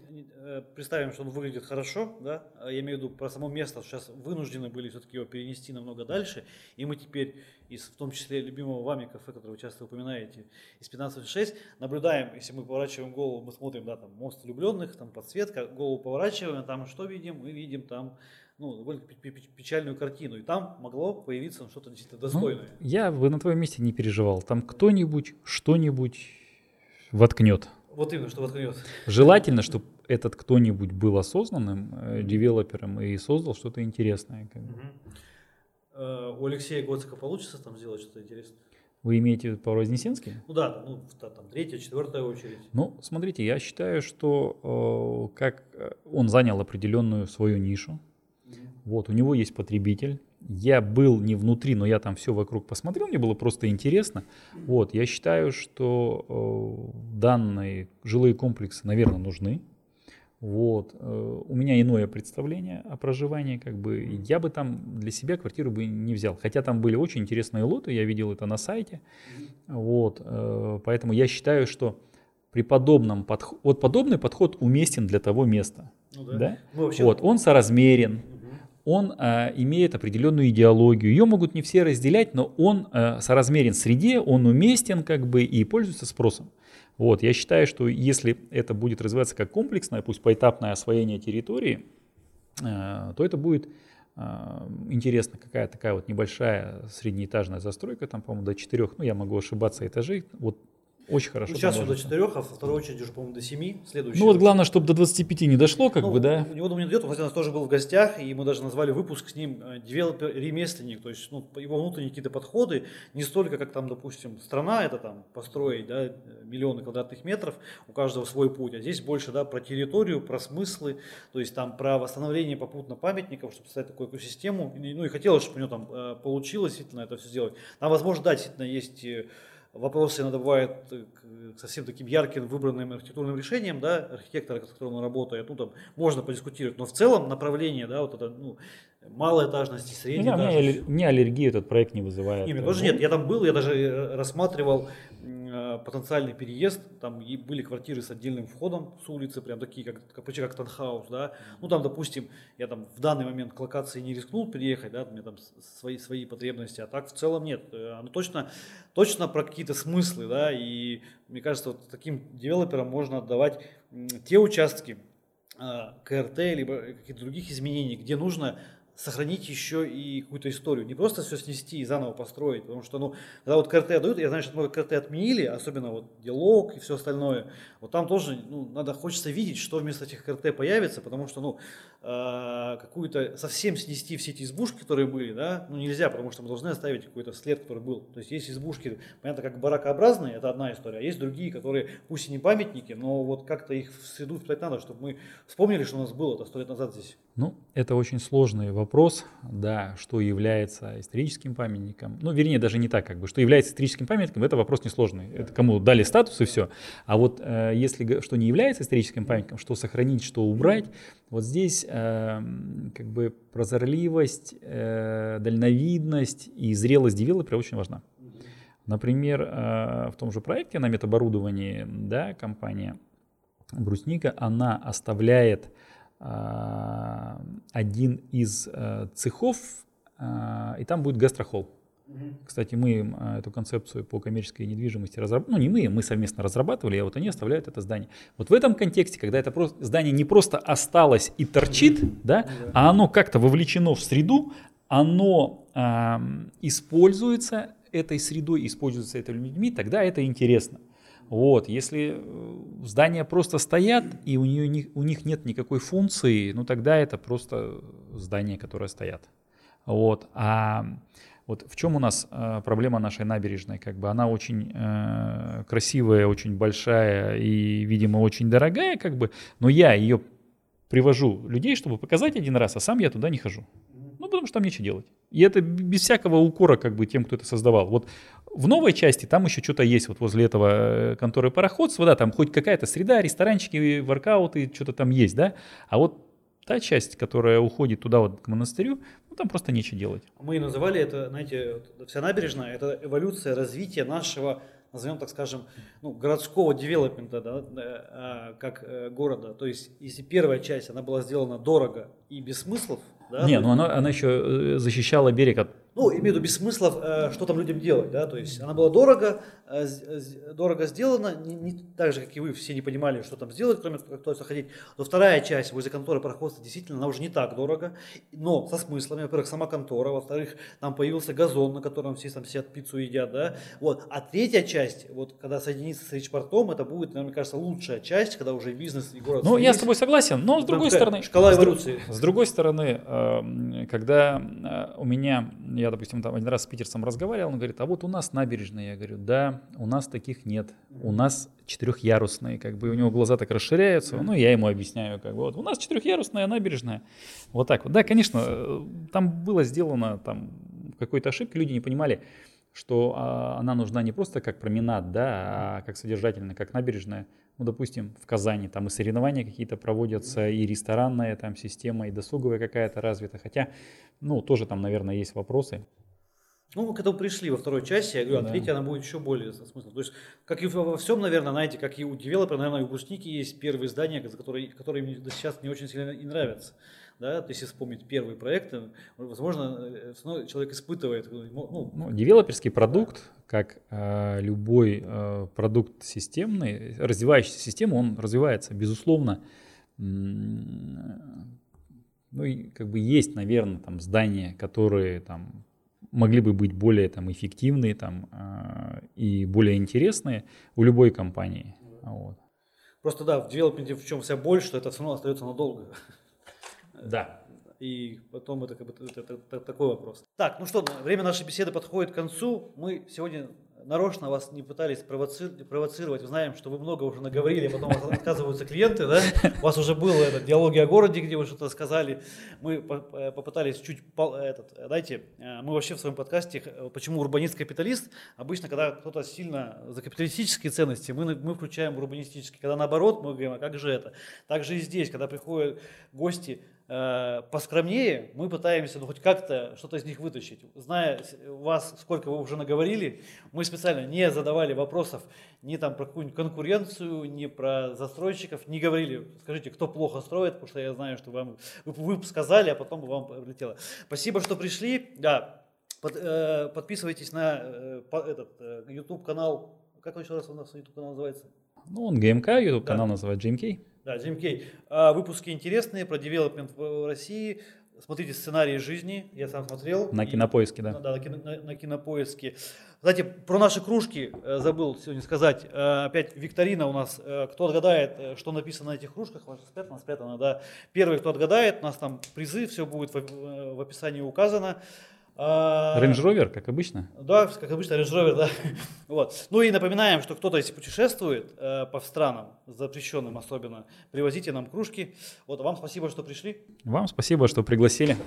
представим, что он выглядит хорошо, да, а я имею в виду про само место, сейчас вынуждены были все-таки его перенести намного дальше, и мы теперь, из, в том числе любимого вами кафе, которое вы часто упоминаете, из 15.6, наблюдаем, если мы поворачиваем голову, мы смотрим, да, там, мост влюбленных, там подсветка, голову поворачиваем, там что видим? Мы видим там ну, довольно печальную картину. И там могло появиться что-то действительно ну, достойное. Ну, я бы на твоем месте не переживал. Там кто-нибудь что-нибудь воткнет. Вот именно, что воткнет. Желательно, чтобы этот кто-нибудь был осознанным э, девелопером и создал что-то интересное. Как бы. Э, у Алексея Гоцика получится там сделать что-то интересное? Вы имеете в виду по Вознесенске? Ну да, ну, там третья, четвертая очередь. Ну, смотрите, я считаю, что э, как э, он занял определенную свою нишу. Mm-hmm. Вот, у него есть потребитель. Я был не внутри, но я там все вокруг посмотрел, мне было просто интересно. Вот, я считаю, что э, данные жилые комплексы, наверное, нужны. Вот. Э, у меня иное представление о проживании, как бы я бы там для себя квартиру бы не взял. Хотя там были очень интересные лоты, я видел это на сайте. Вот. Э, поэтому я считаю, что при подобном подходе, вот подобный подход уместен для того места. Ну, да. Да? Ну, вообще... Вот, он соразмерен, он э, имеет определенную идеологию. Ее могут не все разделять, но он э, соразмерен среде, он уместен как бы и пользуется спросом. Вот, я считаю, что если это будет развиваться как комплексное, пусть поэтапное освоение территории, э, то это будет э, интересно, какая такая вот небольшая среднеэтажная застройка, там, по-моему, до четырех, ну, я могу ошибаться, этажей, вот очень хорошо. Ну, сейчас до 4, а во второй очереди уже, по-моему, до 7. Следующий. Ну вот главное, чтобы до 25 не дошло, как ну, бы, да. У него до меня дойдет, он, кстати, у нас тоже был в гостях, и мы даже назвали выпуск с ним э, девелопер-ремесленник, то есть ну, его внутренние какие-то подходы, не столько, как там, допустим, страна это там построить, да, миллионы квадратных метров, у каждого свой путь, а здесь больше, да, про территорию, про смыслы, то есть там про восстановление попутно памятников, чтобы создать такую экосистему, ну и хотелось, чтобы у него там э, получилось действительно это все сделать. Там, возможно, да, действительно есть э, вопросы иногда бывают к совсем таким ярким выбранным архитектурным решением, да, архитектора, с которым он работает, ну там можно подискутировать, но в целом направление, да, вот это, ну, малоэтажности, средней ну, этажности. Мне аллергию этот проект не вызывает. Нет, тоже нет, я там был, я даже рассматривал Э, потенциальный переезд, там были квартиры с отдельным входом с улицы, прям такие, как, как почти как танхаус, да. Ну там, допустим, я там в данный момент к локации не рискнул переехать, да, у меня там свои, свои потребности, а так в целом нет. Э, оно точно, точно про какие-то смыслы, да, и мне кажется, вот таким девелоперам можно отдавать те участки, э, КРТ, либо каких-то других изменений, где нужно сохранить еще и какую-то историю. Не просто все снести и заново построить. Потому что, ну, когда вот КРТ дают, я знаю, что много КРТ отменили, особенно вот диалог и все остальное. Вот там тоже, ну, надо, хочется видеть, что вместо этих КРТ появится, потому что, ну, э, какую-то совсем снести все эти избушки, которые были, да, ну, нельзя, потому что мы должны оставить какой-то след, который был. То есть есть избушки, понятно, как баракообразные, это одна история, а есть другие, которые, пусть и не памятники, но вот как-то их в среду вплоть надо, чтобы мы вспомнили, что у нас было это сто лет назад здесь. Ну, это очень сложный вопрос, да, что является историческим памятником. Ну, вернее, даже не так, как бы, что является историческим памятником, это вопрос несложный. Это кому дали статус и все. А вот э, если что не является историческим памятником, что сохранить, что убрать, вот здесь э, как бы прозорливость, э, дальновидность и зрелость девелопера очень важна. Например, э, в том же проекте на метаборудовании, да, компания Брусника, она оставляет один из э, цехов, а, и там будет гастрохол. Кстати, мы эту концепцию по коммерческой недвижимости разрабатывали, ну не мы, мы совместно разрабатывали, а вот они оставляют это здание. Вот в этом контексте, когда это просто, здание не просто осталось и торчит, да, а оно как-то вовлечено в среду, оно э, используется этой средой, используется этими людьми, тогда это интересно. Вот, если э, здания просто стоят и у, нее, у них нет никакой функции, ну тогда это просто здания, которые стоят. Вот, а вот в чем у нас э, проблема нашей набережной? Как бы она очень э, красивая, очень большая и, видимо, очень дорогая, как бы, но я ее привожу людей, чтобы показать один раз, а сам я туда не хожу. Ну, потому что там нечего делать. И это без всякого укора как бы тем, кто это создавал. Вот в новой части там еще что-то есть, вот возле этого э, конторы пароходства, да, там хоть какая-то среда, ресторанчики, воркауты, что-то там есть, да. А вот та часть, которая уходит туда вот к монастырю, ну там просто нечего делать. Мы называли это, знаете, вся набережная, это эволюция развития нашего назовем так скажем, ну, городского девелопмента, да, а, как э, города. То есть, если первая часть, она была сделана дорого и без смыслов, да? Не, ну она, она еще э, защищала берег от ну, имею в виду без смыслов, э, что там людям делать, да, то есть она была дорого, э, дорого сделана, не, не так же, как и вы, все не понимали, что там сделать, кроме как туда заходить. Но вторая часть возле конторы пароходства действительно, она уже не так дорого, но со смыслами, во-первых, сама контора, во-вторых, там появился газон, на котором все там сидят, пиццу едят, да, вот. А третья часть, вот, когда соединится с речпортом, это будет, мне кажется, лучшая часть, когда уже бизнес и город... Ну, я с тобой согласен, но с другой стороны... Шкала эволюции. С, с другой стороны, эм, когда э, у меня, я я, допустим, там один раз с питерцем разговаривал, он говорит, а вот у нас набережные. Я говорю, да, у нас таких нет. У нас четырехярусные, как бы у него глаза так расширяются. Ну, я ему объясняю, как бы, вот у нас четырехярусная набережная. Вот так вот. Да, конечно, э, там было сделано там какой-то ошибки, люди не понимали, что а, она нужна не просто как променад, да, а как содержательная, как набережная. Ну, допустим, в Казани там и соревнования какие-то проводятся, и ресторанная там система, и досуговая какая-то развита. Хотя, ну, тоже там, наверное, есть вопросы. Ну, мы к этому пришли во второй части, я говорю, а третья она будет еще более смыслом. То есть, как и во всем, наверное, знаете, как и у девелопера, наверное, у выпускники есть первые издания, которые, которые мне сейчас не очень сильно и нравятся да, то есть если вспомнить первые проекты, возможно, э, человек испытывает. Ну, ну, девелоперский продукт, как э, любой э, продукт системный, развивающийся систему, он развивается, безусловно. Ну и как бы есть, наверное, там здания, которые там могли бы быть более там эффективные там э, и более интересные у любой компании. Вот. Просто да, в девелопменте в чем вся боль, что это все равно остается надолго. Да. И потом это как бы это, это, это такой вопрос. Так, ну что, время нашей беседы подходит к концу. Мы сегодня нарочно вас не пытались провоцировать. Знаем, что вы много уже наговорили, а потом отказываются клиенты, да? У вас уже было это диалоги о городе, где вы что-то сказали. Мы э, попытались чуть, этот, знаете, э, мы вообще в своем подкасте, э, почему урбанист-капиталист, обычно, когда кто-то сильно за капиталистические ценности, мы, мы включаем урбанистические. Когда наоборот, мы говорим, а как же это? Также и здесь, когда приходят гости, Э, поскромнее, мы пытаемся ну, хоть как-то что-то из них вытащить. Зная вас, сколько вы уже наговорили, мы специально не задавали вопросов ни там про какую-нибудь конкуренцию, ни про застройщиков, не говорили, скажите, кто плохо строит, потому что я знаю, что вам, вы, вы сказали, а потом вам прилетело. Спасибо, что пришли. Да, под, э, подписывайтесь на э, по, этот э, YouTube канал. Как он еще раз у нас YouTube канал называется? Ну, он ГМК, YouTube канал да. называется GMK. Да, Джим Кей. А, выпуски интересные про девелопмент в России. Смотрите сценарии жизни, я сам смотрел. На кинопоиске, да. Да, на, кино, на, на кинопоиске. Кстати, про наши кружки э, забыл сегодня сказать. Э, опять викторина у нас. Э, кто отгадает, что написано на этих кружках, вас спрятано, спрятано, да. Первый, кто отгадает, у нас там призы, все будет в, в описании указано. А, Range Rover, как обычно? Да, как обычно, Range Rover, да. вот. Ну и напоминаем, что кто-то, если путешествует э, по странам, запрещенным особенно, привозите нам кружки. Вот, вам спасибо, что пришли. Вам спасибо, что пригласили.